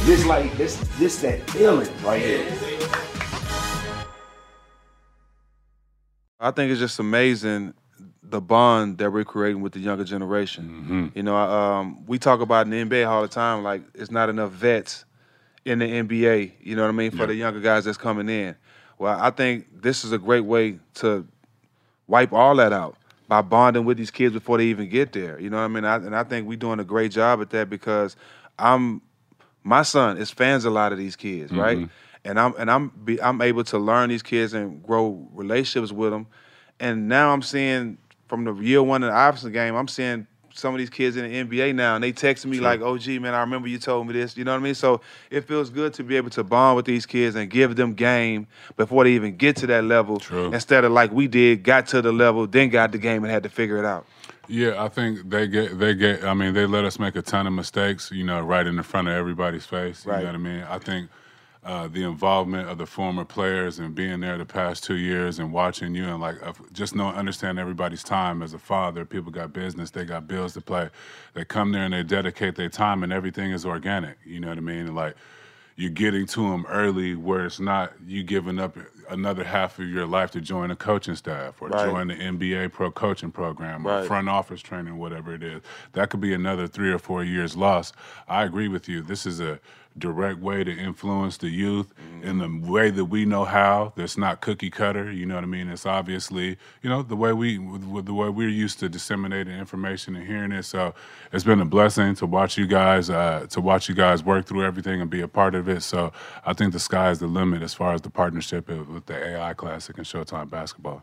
This like this this that feeling right here. I think it's just amazing the bond that we're creating with the younger generation. You know, um, we talk about in the NBA all the time, like it's not enough vets in the NBA. You know what I mean for the younger guys that's coming in. Well, I think this is a great way to wipe all that out by bonding with these kids before they even get there. You know what I mean? I, and I think we're doing a great job at that because I'm my son is fans a lot of these kids, right? And I'm and I'm be, I'm able to learn these kids and grow relationships with them. And now I'm seeing from the year one of the Iverson game, I'm seeing some of these kids in the NBA now, and they texting me like, "Oh, gee, man, I remember you told me this." You know what I mean? So it feels good to be able to bond with these kids and give them game before they even get to that level, True. instead of like we did, got to the level, then got the game and had to figure it out. Yeah, I think they get they get. I mean, they let us make a ton of mistakes. You know, right in the front of everybody's face. You Right. know what I mean? I think uh, the involvement of the former players and being there the past two years and watching you and like uh, just know understand everybody's time as a father. People got business, they got bills to play. They come there and they dedicate their time, and everything is organic. You know what I mean? And like you're getting to them early where it's not you giving up another half of your life to join a coaching staff or Right. join the NBA pro coaching program or Right. front office training, whatever it is. That could be another three or four years lost. I agree with you. This is a direct way to influence the youth in the way that we know how. That's not cookie cutter. You know what I mean? It's obviously you know the way we with, with the way we're used to disseminating information and hearing it. So it's been a blessing to watch you guys uh, to watch you guys work through everything and be a part of it. So I think the sky is the limit as far as the partnership with the AI Classic and Showtime basketball.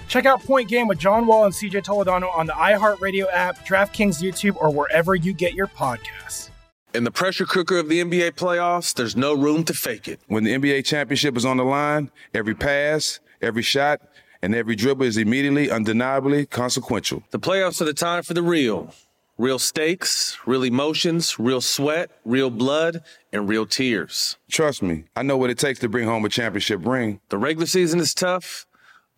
[laughs] Check out Point Game with John Wall and CJ Toledano on the iHeartRadio app, DraftKings YouTube, or wherever you get your podcasts. In the pressure cooker of the NBA playoffs, there's no room to fake it. When the NBA championship is on the line, every pass, every shot, and every dribble is immediately, undeniably consequential. The playoffs are the time for the real. Real stakes, real emotions, real sweat, real blood, and real tears. Trust me, I know what it takes to bring home a championship ring. The regular season is tough,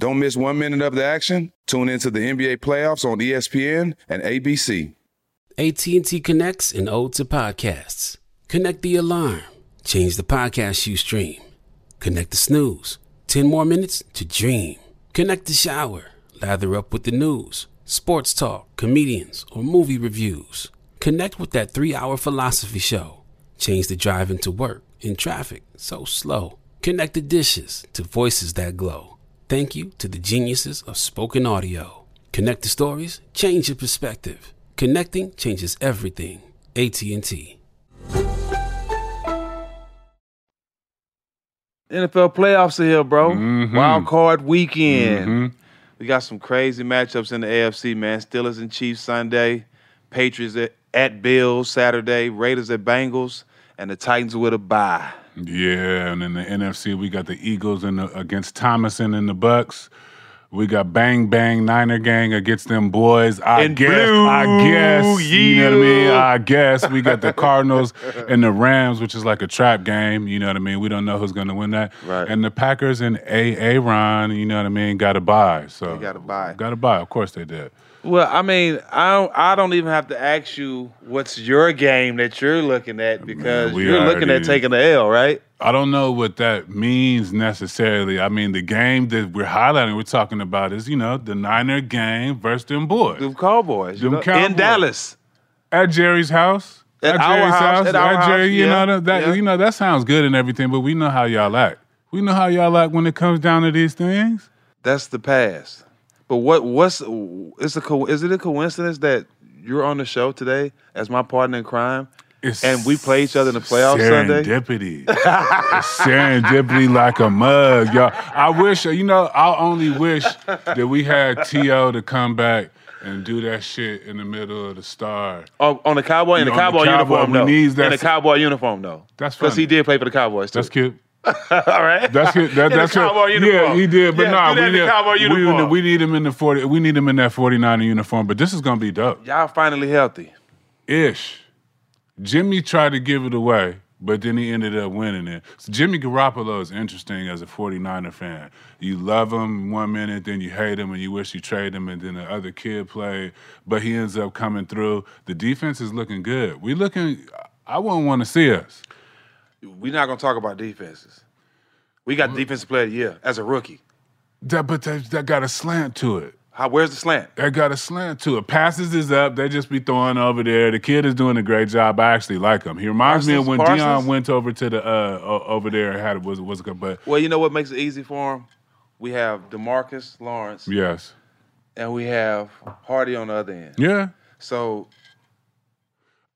Don't miss one minute of the action. Tune into the NBA playoffs on ESPN and ABC. AT&T connects and ode to podcasts. Connect the alarm. Change the podcast you stream. Connect the snooze. 10 more minutes to dream. Connect the shower. Lather up with the news, sports talk, comedians, or movie reviews. Connect with that three-hour philosophy show. Change the drive into work in traffic so slow. Connect the dishes to voices that glow. Thank you to the geniuses of spoken audio. Connect the stories, change your perspective. Connecting changes everything. AT&T. NFL playoffs are here, bro. Mm-hmm. Wild card weekend. We got some crazy matchups in the AFC, man. Steelers and Chiefs Sunday, Patriots at, at Bills Saturday, Raiders at Bengals, and the Titans with a bye. Yeah, and in the NFC we got the Eagles in the, against Thomason and the Bucs. We got Bang Bang Niner Gang against them boys. I In guess. blue, I guess. You know what I mean? I guess. We got the Cardinals [laughs] and the Rams, which is like a trap game. You know what I mean? We don't know who's going to win that. Right. And the Packers and A. Ron, you know what I mean? Got to buy. So got to buy. Got to buy. Of course they did. Well, I mean, I don't, I don't even have to ask you what's your game that you're looking at because we you're looking at taking the L, right? I don't know what that means necessarily. I mean, the game that we're highlighting, we're talking about is, you know, the Niner game versus them boys. Them Cowboys, you Them know, in Dallas. At Jerry's house. At our Jerry's house, at our Jerry, house, you yeah, know that, that yeah. you know that sounds good and everything, but we know how y'all act. We know how y'all act when it comes down to these things. That's the past. But what what's is a co- is it a coincidence that you're on the show today as my partner in crime, and we play each other in the playoffs Sunday? Serendipity. Serendipity like a mug, y'all. I wish, you know, I only wish that we had T.O. to come back and do that shit in the middle of the star. Oh, on the cowboy in the know, on the cowboy Cowboy, uniform though. needs that in the cowboy uniform though. That's because he did play for the Cowboys too. That's cute. [laughs] All right. That's it. That, that's it. Yeah, he did. But Yeah, nah, we need, we, uniform. we need him in the forty. We need him in that 49er uniform. But this is gonna be dope. Y'all finally healthy. Ish. Jimmy tried to give it away, but then he ended up winning it. So Jimmy Garoppolo is interesting as a 49er fan. You love him one minute, then you hate him, and you wish you trade him, and then the other kid played, but he ends up coming through. The defense is looking good. We looking. I wouldn't want to see us. We're not gonna talk about defenses. We got defensive player of the year as a rookie. That, but that, that got a slant to it. How? Where's the slant? That got a slant to it. Passes is up. They just be throwing over there. The kid is doing a great job. I actually like him. He reminds me of when Parsons? Dion went over to the uh o- over there and had was was good. But Well, you know what makes it easy for him? We have Demarcus Lawrence yes, and we have Hardy on the other end. yeah, So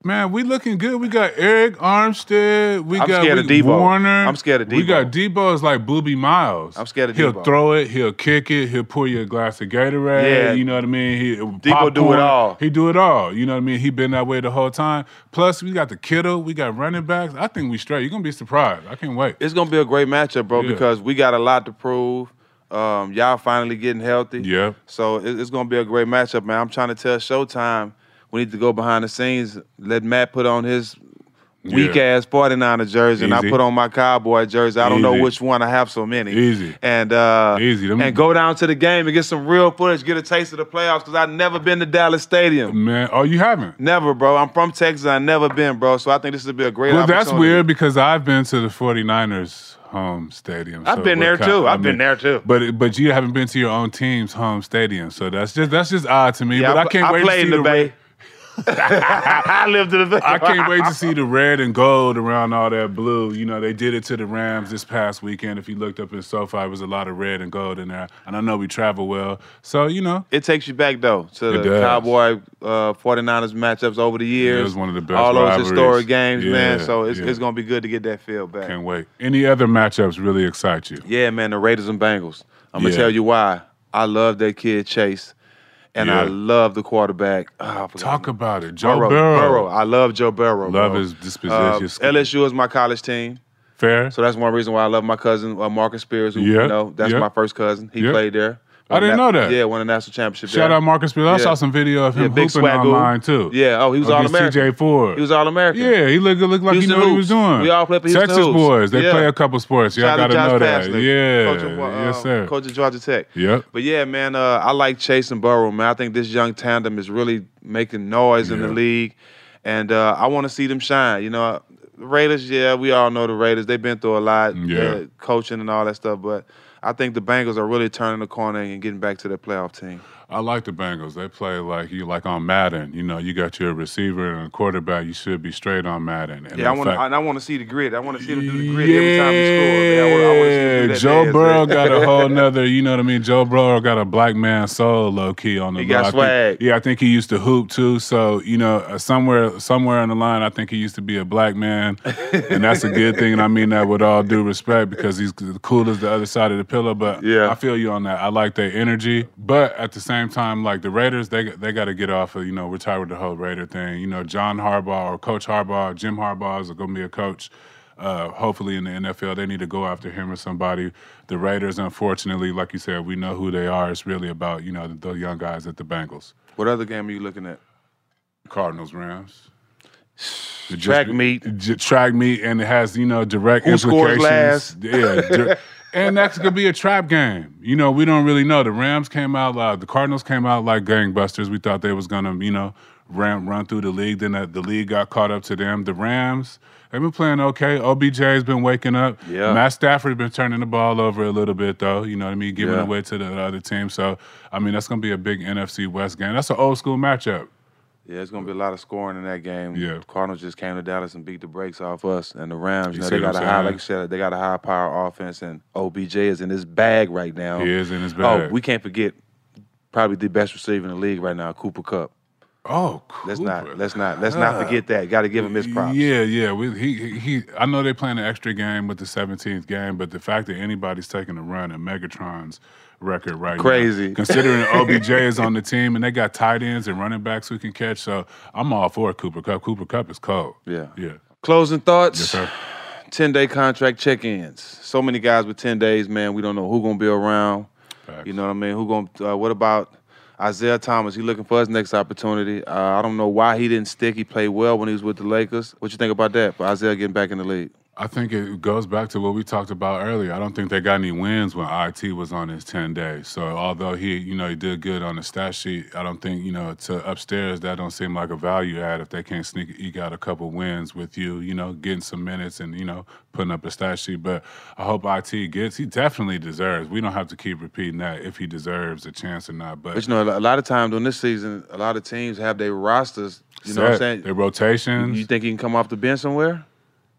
man, we looking good. We got Arik Armstead. We I'm got scared of Debo. Warner. I'm scared of Debo. We got Debo is like Boobie Miles. I'm scared of Debo. He'll throw it. He'll kick it. He'll pour you a glass of Gatorade. Yeah. you know what I mean. He Debo do it all. He do it all. You know what I mean. He been that way the whole time. Plus, we got the Kittle. We got running backs. I think we straight. You're gonna be surprised. I can't wait. it's gonna be a great matchup, bro, Yeah. because we got a lot to prove. Um, y'all finally getting healthy. Yeah. So it- it's gonna be a great matchup, man. I'm trying to tell Showtime we need to go behind the scenes. Let Matt put on his weak Yeah. ass 49er jersey, and I put on my Cowboy jersey. I don't know which one. I have so many. Easy. And uh, Easy. Them- and go down to the game and get some real footage, get a taste of the playoffs. Because I've never been to Dallas Stadium. Man, oh, you haven't? Never, bro. I'm from Texas. I've never been, bro. So I think this would be a great. Well, that's weird because I've been to the 49ers home stadium. I've so been there kind- too. I I've been there too. But but you haven't been to your own team's home stadium, so that's just that's just odd to me. Yeah, but I, I, can't I wait to see in the Bay. [laughs] I lived in the I can't wait to see the red and gold around all that blue. You know, they did it to the Rams this past weekend. If you looked up in SoFi, it was a lot of red and gold in there. And I know we travel well. So, you know. It takes you back though to It the does. Cowboy uh, 49ers matchups over the years. it was one of the best All those rivalries. historic games, man. So it's, yeah. it's gonna be good to get that feel back. Can't wait. Any other matchups really excite you? Yeah, man. The Raiders and Bengals. I'm gonna Yeah. tell you why. I love that kid Chase, and I love the quarterback. Oh, Talk about it. Joe Burrow. Burrow. I love Joe Burrow. Love bro. his disposition. Uh, LSU is my college team. Fair. So that's one reason why I love my cousin uh, Marcus Spears. Who, Yeah, you know, that's yeah. my first cousin. He Yeah. played there. I didn't know that. Yeah, won a national championship. Shout there. out Marcus Spears. I Yeah. saw some video of him Yeah, big hooping swagoo. online too. Yeah. Oh, he was All-American. TJ Ford. He was all American. Yeah, he looked looked like Houston he knew what he was Hoops. doing. We all play for Houston Texas Hoops. boys. They Yeah. play a couple sports. Y'all Shout out got to know that. Yeah. coach of, uh, yes, sir. Coach of Georgia Tech. Yep. But yeah, man, uh, I like Chase and Burrow, man. I think this young tandem is really making noise in the Yeah. league, and uh, I want to see them shine. You know, Raiders, yeah, we all know the Raiders. They've been through a lot, Yeah. uh, coaching and all that stuff. But I think the Bengals are really turning the corner and getting back to their playoff team. I like the Bengals. They play like you like on Madden. You know, you got your receiver and a quarterback. You should be straight on Madden. And yeah, I want to. fact- I want to see the grid. I want to see them do the grid every time he scores. Yeah, I want, I want to see them do Yeah, Joe Burrow got a [laughs] whole nother, you know what I mean? Joe Burrow got a black man soul low key on the He got. I think- swag. yeah, I think he used to hoop too. So, you know, uh, somewhere somewhere on the line, I think he used to be a black man. and that's a good thing. And I mean that with all due respect because he's cool as the other side of the pillow. But Yeah. I feel you on that. I like their energy. But at the same time, like the Raiders, they they got to get off of, you know, retire with the whole Raider thing. You know, John Harbaugh or Coach Harbaugh, Jim Harbaugh is going to be a coach. uh, hopefully in the NFL, they need to go after him or somebody. The Raiders, unfortunately, like you said, we know who they are. It's really about you know the, the young guys at the Bengals. What other game are you looking at? Cardinals, Rams. Track meet. j- track meet, and it has you know direct Who scores implications. last? Yeah, dir- [laughs] and that's gonna be a trap game. You know, we don't really know. The Rams came out, loud. the Cardinals came out like gangbusters. We thought they was gonna, you know, ram, run through the league. Then the, the league got caught up to them. The Rams. They've been playing okay. OBJ has been waking up. Yeah. Matt Stafford has been turning the ball over a little bit though. You know what I mean? Giving Yeah. away to the other team. So I mean, that's gonna be a big NFC West game. That's an old school matchup. Yeah, it's gonna be a lot of scoring in that game. Yeah. Cardinals just came to Dallas and beat the brakes off us, and the Rams. You know, they got a high, like you said, they got a high power offense, and OBJ is in his bag right now. He is in his oh, bag. Oh, we can't forget probably the best receiver in the league right now, Cooper Kupp. Oh, let's not let's not let's not forget that. Got to give him his props. Yeah, yeah. We, he, he. I know they playing an extra game with the 17th game, but the fact that anybody's taking a run at Megatron's record right Crazy. now, considering [laughs] OBJ is on the team and they got tight ends and running backs who can catch, so I'm all for Cooper Kupp. Cooper Kupp is cold. Yeah. Yeah. Closing thoughts. Yes, sir. [sighs] 10 day contract check ins. So many guys with 10 days, man. We don't know who going to be around. You know what I mean? Who going to, uh, what about Isaiah Thomas? He looking for his next opportunity. Uh, I don't know why he didn't stick. He played well when he was with the Lakers. What you think about that? For Isaiah getting back in the league? I think it goes back to what we talked about earlier. I don't think they got any wins when IT was on his 10 days. So although he, you know, he did good on the stat sheet, I don't think, you know, to upstairs that don't seem like a value add if they can't sneak eke out a couple wins with you, you know, getting some minutes and, you know, putting up a stat sheet. But I hope IT gets he definitely deserves. We don't have to keep repeating that if he deserves a chance or not. But But you know, a lot of times during this season, a lot of teams have their rosters. You know what I'm saying? Their rotations. You think he can come off the bench somewhere?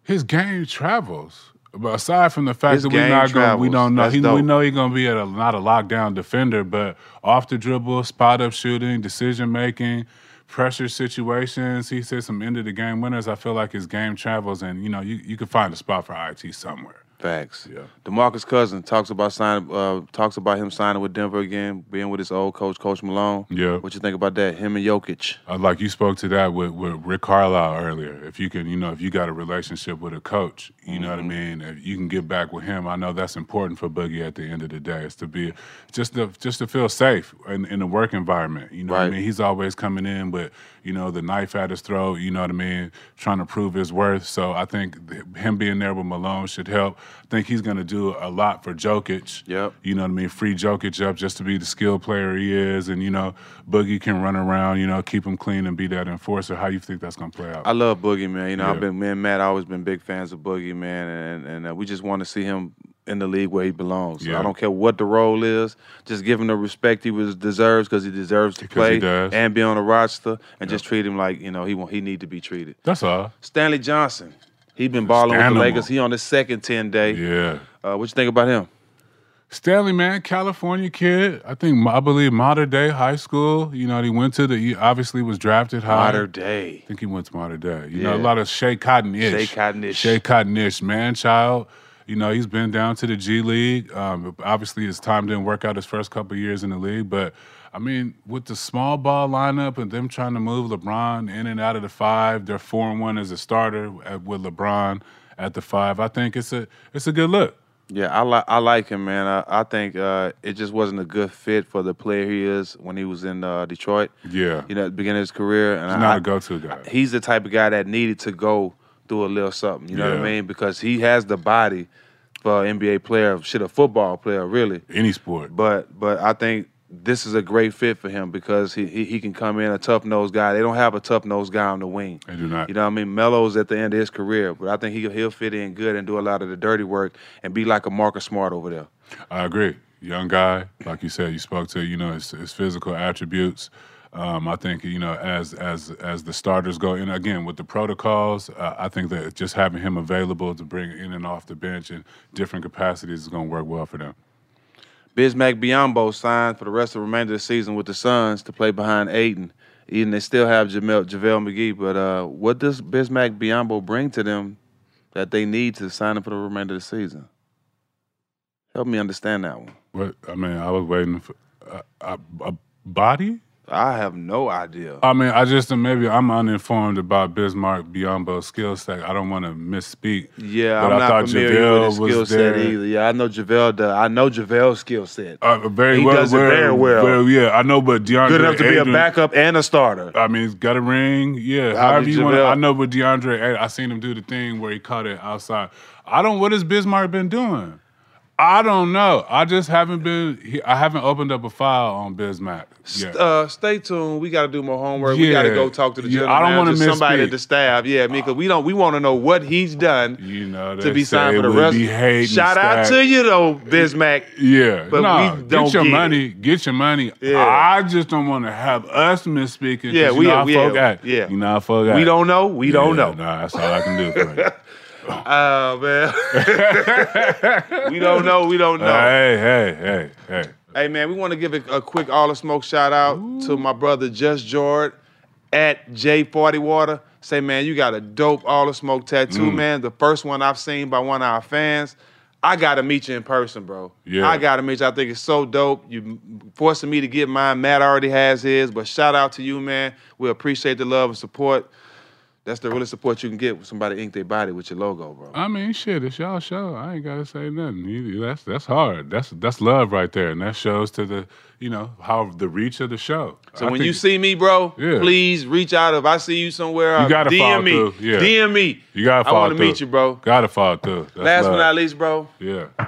His game travels. But aside from the fact His that we're not going, we don't know. That's He, we know he's going to be at a, not a lockdown defender, but off the dribble, spot up shooting, decision making, pressure situations. He said some end of the game winners. I feel like his game travels, and you know, you you can find a spot for IT somewhere. Facts. Yeah. Demarcus Cousins talks about signing. Uh, talks about him signing with Denver again, being with his old coach, Coach Malone. Yeah. What you think about that? Him and Jokic. Uh, like you spoke to that with, with Rick Carlisle earlier. If you can, you know, if you got a relationship with a coach, you know what I Mm-hmm. mean. If you can get back with him, I know that's important for Boogie at the end of the day. Is to be just to just to feel safe in, in the work environment. You know what I mean. He's always coming in with you know the knife at his throat. You know what I mean, trying to prove his worth. So I think him being there with Malone should help. I think he's going to do a lot for Jokic. Yep. You know what I mean? Free Jokic up just to be the skilled player he is. And, you know, Boogie can run around, you know, keep him clean and be that enforcer. How you think that's going to play out? I love Boogie, man. You know, Yeah. I've been me and Matt always been big fans of Boogie, man, and and uh, we just want to see him in the league where he belongs. Yeah. I don't care what the role is, just give him the respect he was deserves because he deserves to play and be on the roster, and just treat him like you know he want, he need to be treated. That's all. Stanley Johnson, he been balling with the Lakers. He on his second ten day. Yeah. Uh, what you think about him? Stanley, man, California kid. I think I believe Mater Dei High School. You know, he went to the. He obviously was drafted high. Mater Dei. I think he went to Mater Dei. You know, a lot of Schea Cotton-ish. Schea Cotton-ish. Schea Cotton-ish, man, child. You know, he's been down to the G League. Um, obviously, his time didn't work out his first couple years in the league, but I mean, with the small ball lineup and them trying to move LeBron in and out of the five, they're four and one as a starter at, with LeBron at the five. I think it's a it's a good look. Yeah, I like I like him, man. I, I think uh, it just wasn't a good fit for the player he is when he was in uh, Detroit. Yeah. you know, at the beginning of his career, and He's I, not a go-to guy. He's the type of guy that needed to go through a little something. You know what I mean? Because he has the body for an NBA player, shit, a football player, really. Any sport. But but I think this is a great fit for him because he he, he can come in a tough nosed guy. They don't have a tough nosed guy on the wing. They do not. You know what I mean? Melo's at the end of his career, but I think he he'll fit in good and do a lot of the dirty work and be like a Marcus Smart over there. I agree. Young guy, like you said, you spoke to you know his, his physical attributes. Um, I think you know as as as the starters go in again with the protocols. Uh, I think that just having him available to bring in and off the bench in different capacities is going to work well for them. Bismack Biyombo signed for the rest of the remainder of the season with the Suns to play behind Ayton. Even they still have Jamel, JaVale McGee, but uh, what does Bismack Biyombo bring to them that they need to sign him for the remainder of the season? Help me understand that one. What I mean, I was waiting for uh, a, a body. I have no idea. I mean, I just maybe I'm uninformed about Bismack Biyombo's skill set. I don't want to misspeak. Yeah, but I'm I not thought familiar JaVale with his skill set either. Yeah, I know JaVale. Does. I know JaVale's skill set. Uh, very He well. does it very well. Yeah, I know, but DeAndre Good enough to be a backup and a starter. I mean, he's got a ring. Yeah, I however mean, you want. I know, but DeAndre, I seen him do the thing where he caught it outside. I don't. What has Bismack been doing? I don't know. I just haven't been. I haven't opened up a file on Bismack. yet. Uh, stay tuned. We got to do more homework. We got to go talk to the Yeah, general I don't manager, somebody at the staff. Yeah, because we don't. We want to know what he's done You know, to be signed for the rest. Shout out to you though, Bismack. Yeah, but nah, we don't get your get it. money. Get your money. Yeah. I just don't want to have us misspeaking. Yeah, we- know how we- folk yeah, yeah. you know how folk We don't know. We don't know. Nah, that's all I can do for you. [laughs] Oh man, [laughs] we don't know. We don't know. Hey, hey, hey, hey. Hey man, we want to give a, a quick all the smoke shout out to my brother Just Jordan at J40 Water. Say man, you got a dope all the smoke tattoo, Mm. man. The first one I've seen by one of our fans. I gotta meet you in person, bro. Yeah. I gotta meet you. I think it's so dope. You forcing me to get mine. Matt already has his, but shout out to you, man. We appreciate the love and support. That's the really support you can get when somebody ink their body with your logo, bro. I mean, shit, it's y'all show. I ain't gotta say nothing. You- That's that's hard. That's that's love right there, and that shows to the you know how the reach of the show. So I when think- you see me, bro, Yeah. please reach out. If I see you somewhere, You gotta DM follow me. through, yeah. DM me. you gotta I want to meet you, bro. Gotta follow through. That's Last love. but not least, bro, yeah, there's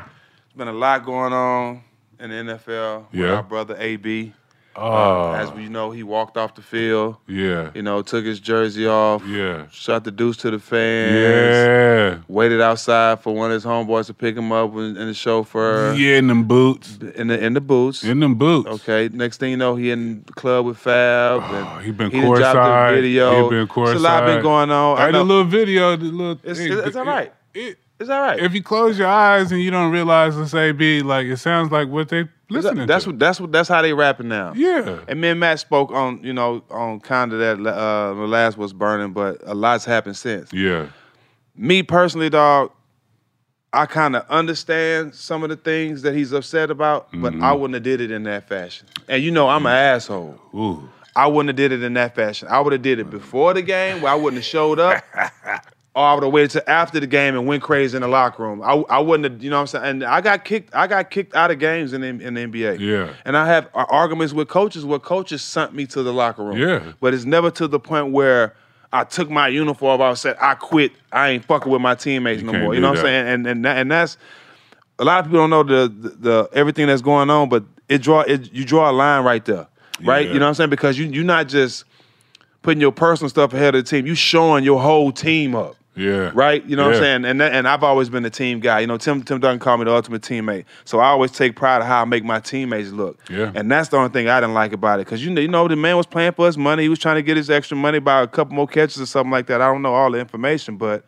been a lot going on in the NFL with Yeah. our brother AB. Oh. as we know, he walked off the field. yeah, You know, took his jersey off. yeah, Shot the deuce to the fans. yeah, Waited outside for one of his homeboys to pick him up and, and the chauffeur. yeah. In them boots, In the in the boots. in them boots. Okay. Next thing you know, he in the club with Fab. Oh, he been he courtside. a video. He been courtside. It's a lot been going on. I the know- little video, the little. It's, it- it's all it- it- It's all right. if you close your eyes and you don't realize it's AB, like it sounds like what they listening that's to. what that's what that's how they rapping now. Yeah. And me and Matt spoke on you know on kind of that uh, the last was burning, but a lot's happened since. Yeah. Me personally, dog, I kind of understand some of the things that he's upset about, but I wouldn't have did it in that fashion. And you know I'm an asshole. Ooh. I wouldn't have did it in that fashion. I would have did it before the game, where I wouldn't have showed up. [laughs] Would have waited till after the game and went crazy in the locker room. I, I wouldn't have, you know what I'm saying? And I got kicked, I got kicked out of games in the, in the NBA. Yeah. And I have arguments with coaches where coaches sent me to the locker room. Yeah. But it's never to the point where I took my uniform off and said, I quit. I ain't fucking with my teammates no more. You know what I'm saying? And and and that's a lot of people don't know the, the the everything that's going on, but it draw it you draw a line right there. Right? Yeah. You know what I'm saying? Because you you're not just putting your personal stuff ahead of the team. You showing your whole team up. Yeah. Right? You know what I'm saying? And that, and I've always been a team guy. You know, Tim Tim Duncan called me the ultimate teammate. So I always take pride of how I make my teammates look. Yeah. And that's the only thing I didn't like about it. Cause you know, you know, the man was playing for his money. He was trying to get his extra money by a couple more catches or something like that. I don't know all the information, but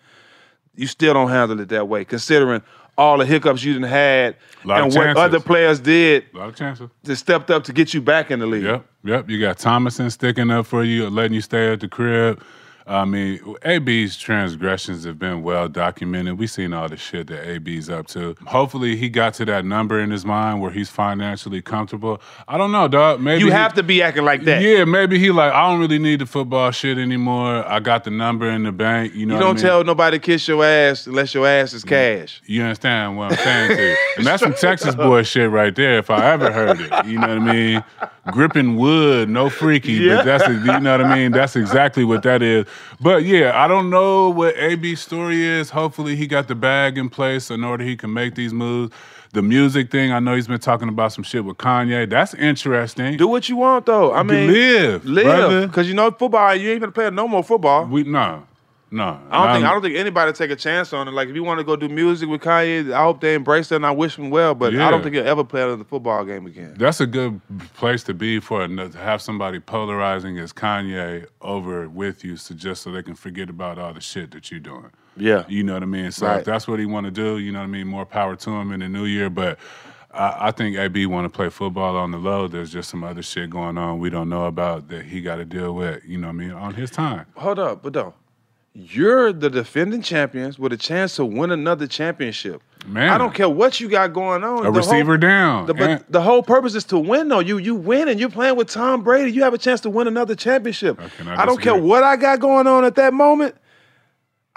you still don't handle it that way, considering all the hiccups you done had and what other players did A lot of chances. that stepped up to get you back in the league. Yep, yep. You got Thomason sticking up for you, letting you stay at the crib. I mean, AB's transgressions have been well documented. We've seen all the shit that AB's up to. Hopefully, he got to that number in his mind where he's financially comfortable. I don't know, dog. Maybe You he- have to be acting like that. Yeah, maybe he like I don't really need the football shit anymore. I got the number in the bank. You know, You what I don't mean? tell nobody to kiss your ass unless your ass is mm. cash. You understand what I'm saying to you? [laughs] And that's some Texas boy shit right there, if I ever heard it. You know what I mean? Gripping wood, no freaky, Yeah. but that's you know what I mean? That's exactly what that is. But yeah, I don't know what AB's story is. Hopefully he got the bag in place in order he can make these moves. The music thing, I know he's been talking about some shit with Kanye. That's interesting. Do what you want though. I mean, live, live, because you know football. You ain't gonna play no more football. We no, no. I don't think I'm- I don't think anybody take a chance on it. Like if you want to go do music with Kanye, I hope they embrace it and I wish him well. But I don't think he'll ever play another football game again. That's a good place to be for to have somebody polarizing as Kanye over with you, so just so they can forget about all the shit that you're doing. Yeah. You know what I mean? So Right. if that's what he want to do, you know what I mean? More power to him in the new year. But I, I think AB want to play football on the low. There's just some other shit going on we don't know about that he got to deal with. You know what I mean? On his time. Hold up, but though, you're the defending champions with a chance to win another championship. Man. I don't care what you got going on. A The receiver whole, down. The, but the whole purpose is to win, though. You you win and you're playing with Tom Brady. You have a chance to win another championship. I I don't care what I got going on at that moment.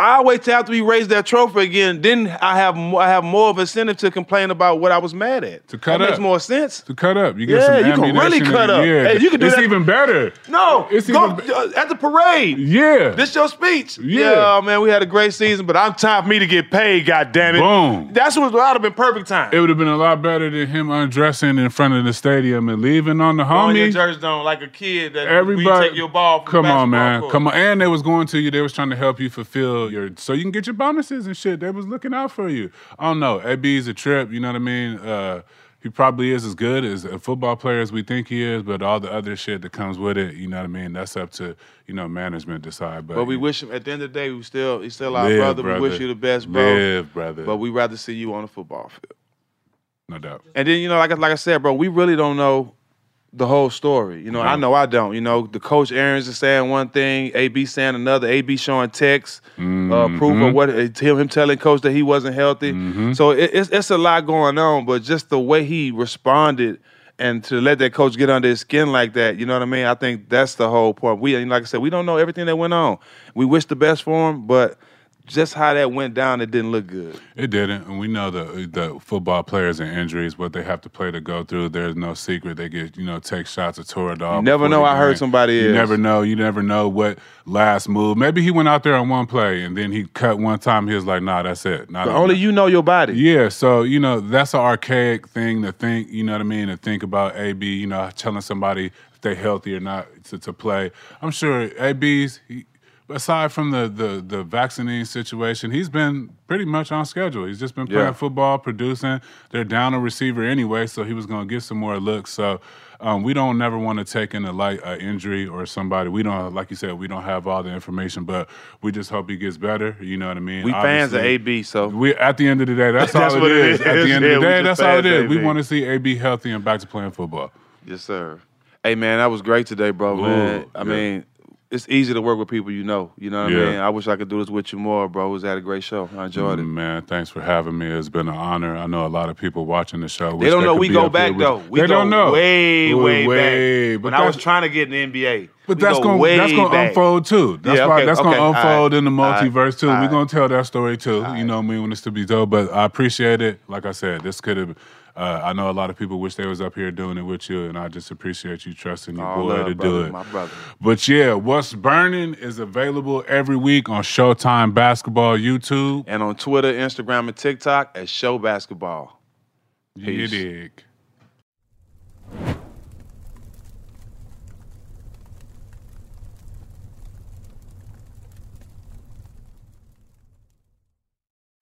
I'll wait till after we raise that trophy again. Then I have more, I have more of incentive to complain about what I was mad at. To cut that makes up. more sense. To cut up. You get Yeah, some you can really cut up. Yeah, Hey, you can do it's that- even better. No, It's go even- uh, at the parade. Yeah. This your speech. Yeah. man, we had a great season, but I'm time for me to get paid. God damn it. Boom. That's what would have been perfect time. It would have been a lot better than him undressing in front of the stadium and leaving on the Throwing your homie. jersey on like a kid that Everybody, you take your ball from come on, man, court. come on. And they was going to you. They was trying to help you fulfill your, so you can get your bonuses and shit. They was looking out for you. I don't know. AB's a trip. You know what I mean? Uh, he probably is as good as a football player as we think he is, but all the other shit that comes with it, you know what I mean? That's up to you know management decide. But, But we wish him at the end of the day, we still he's still our Live, brother. We wish you the best, bro. Live, brother. But we rather see you on the football field. no doubt. And then you know, like like I said, bro, we really don't know the whole story. You know, I know I don't. You know, the coach Arians is saying one thing, AB saying another, AB showing text, uh, proof Mm-hmm. of what uh, him, him telling coach that he wasn't healthy. So it, it's it's a lot going on, but just the way he responded. And to let that coach get under his skin like that, you know what I mean? I think that's the whole point. We, like I said, we don't know everything that went on. We wish the best for him, but just how that went down, it didn't look good. It didn't, and we know the the football players and injuries, what they have to play to go through. There's no secret. They get you know take shots at Toradol. You never know I how hurt somebody You never know. You never know what last move. Maybe he went out there on one play and then he cut one time. He was like, "Nah, that's it." Not But only you know your body. Yeah, so you know that's an archaic thing to think. You know what I mean? To think about AB. You know, telling somebody if they healthy or not to, to play. I'm sure AB's. He, aside from the the the vaccinating situation, he's been pretty much on schedule. He's just been playing Yeah. football, producing. They're down a receiver anyway, so he was going to get some more looks. So. Um, we don't never want to take in a light uh, injury or somebody. We don't, like you said, we don't have all the information, but we just hope he gets better. You know what I mean? We fans of AB, so we at the end of the day, that's, [laughs] That's all it it is. At the end of the day, that's all it is. We want to see AB healthy and back to playing football. Yes, sir. Hey, man, that was great today, bro. Ooh, man, I yeah. mean, it's easy to work with people you know. You know what Yeah. I mean? I wish I could do this with you more, bro. It was had a great show. I enjoyed it. Mm, Man, thanks for having me. It's been an honor. I know a lot of people watching the show. They don't know we go back though. We they go don't know. way, way, way back. But When I was trying to get in the NBA, But that's go gonna that's gonna back. unfold too. That's Yeah, why okay, that's okay, gonna unfold right, in the multiverse too. all We're right. gonna tell that story too. You know what I mean when it's to be told. But I appreciate it. Like I said, this could have. Uh, I know a lot of people wish they was up here doing it with you, and I just appreciate you trusting your All boy love, to brother, do it. my brother. But yeah, what's burning is available every week on Showtime Basketball YouTube. And on Twitter, Instagram, and TikTok at Show Basketball. You Peace. dig.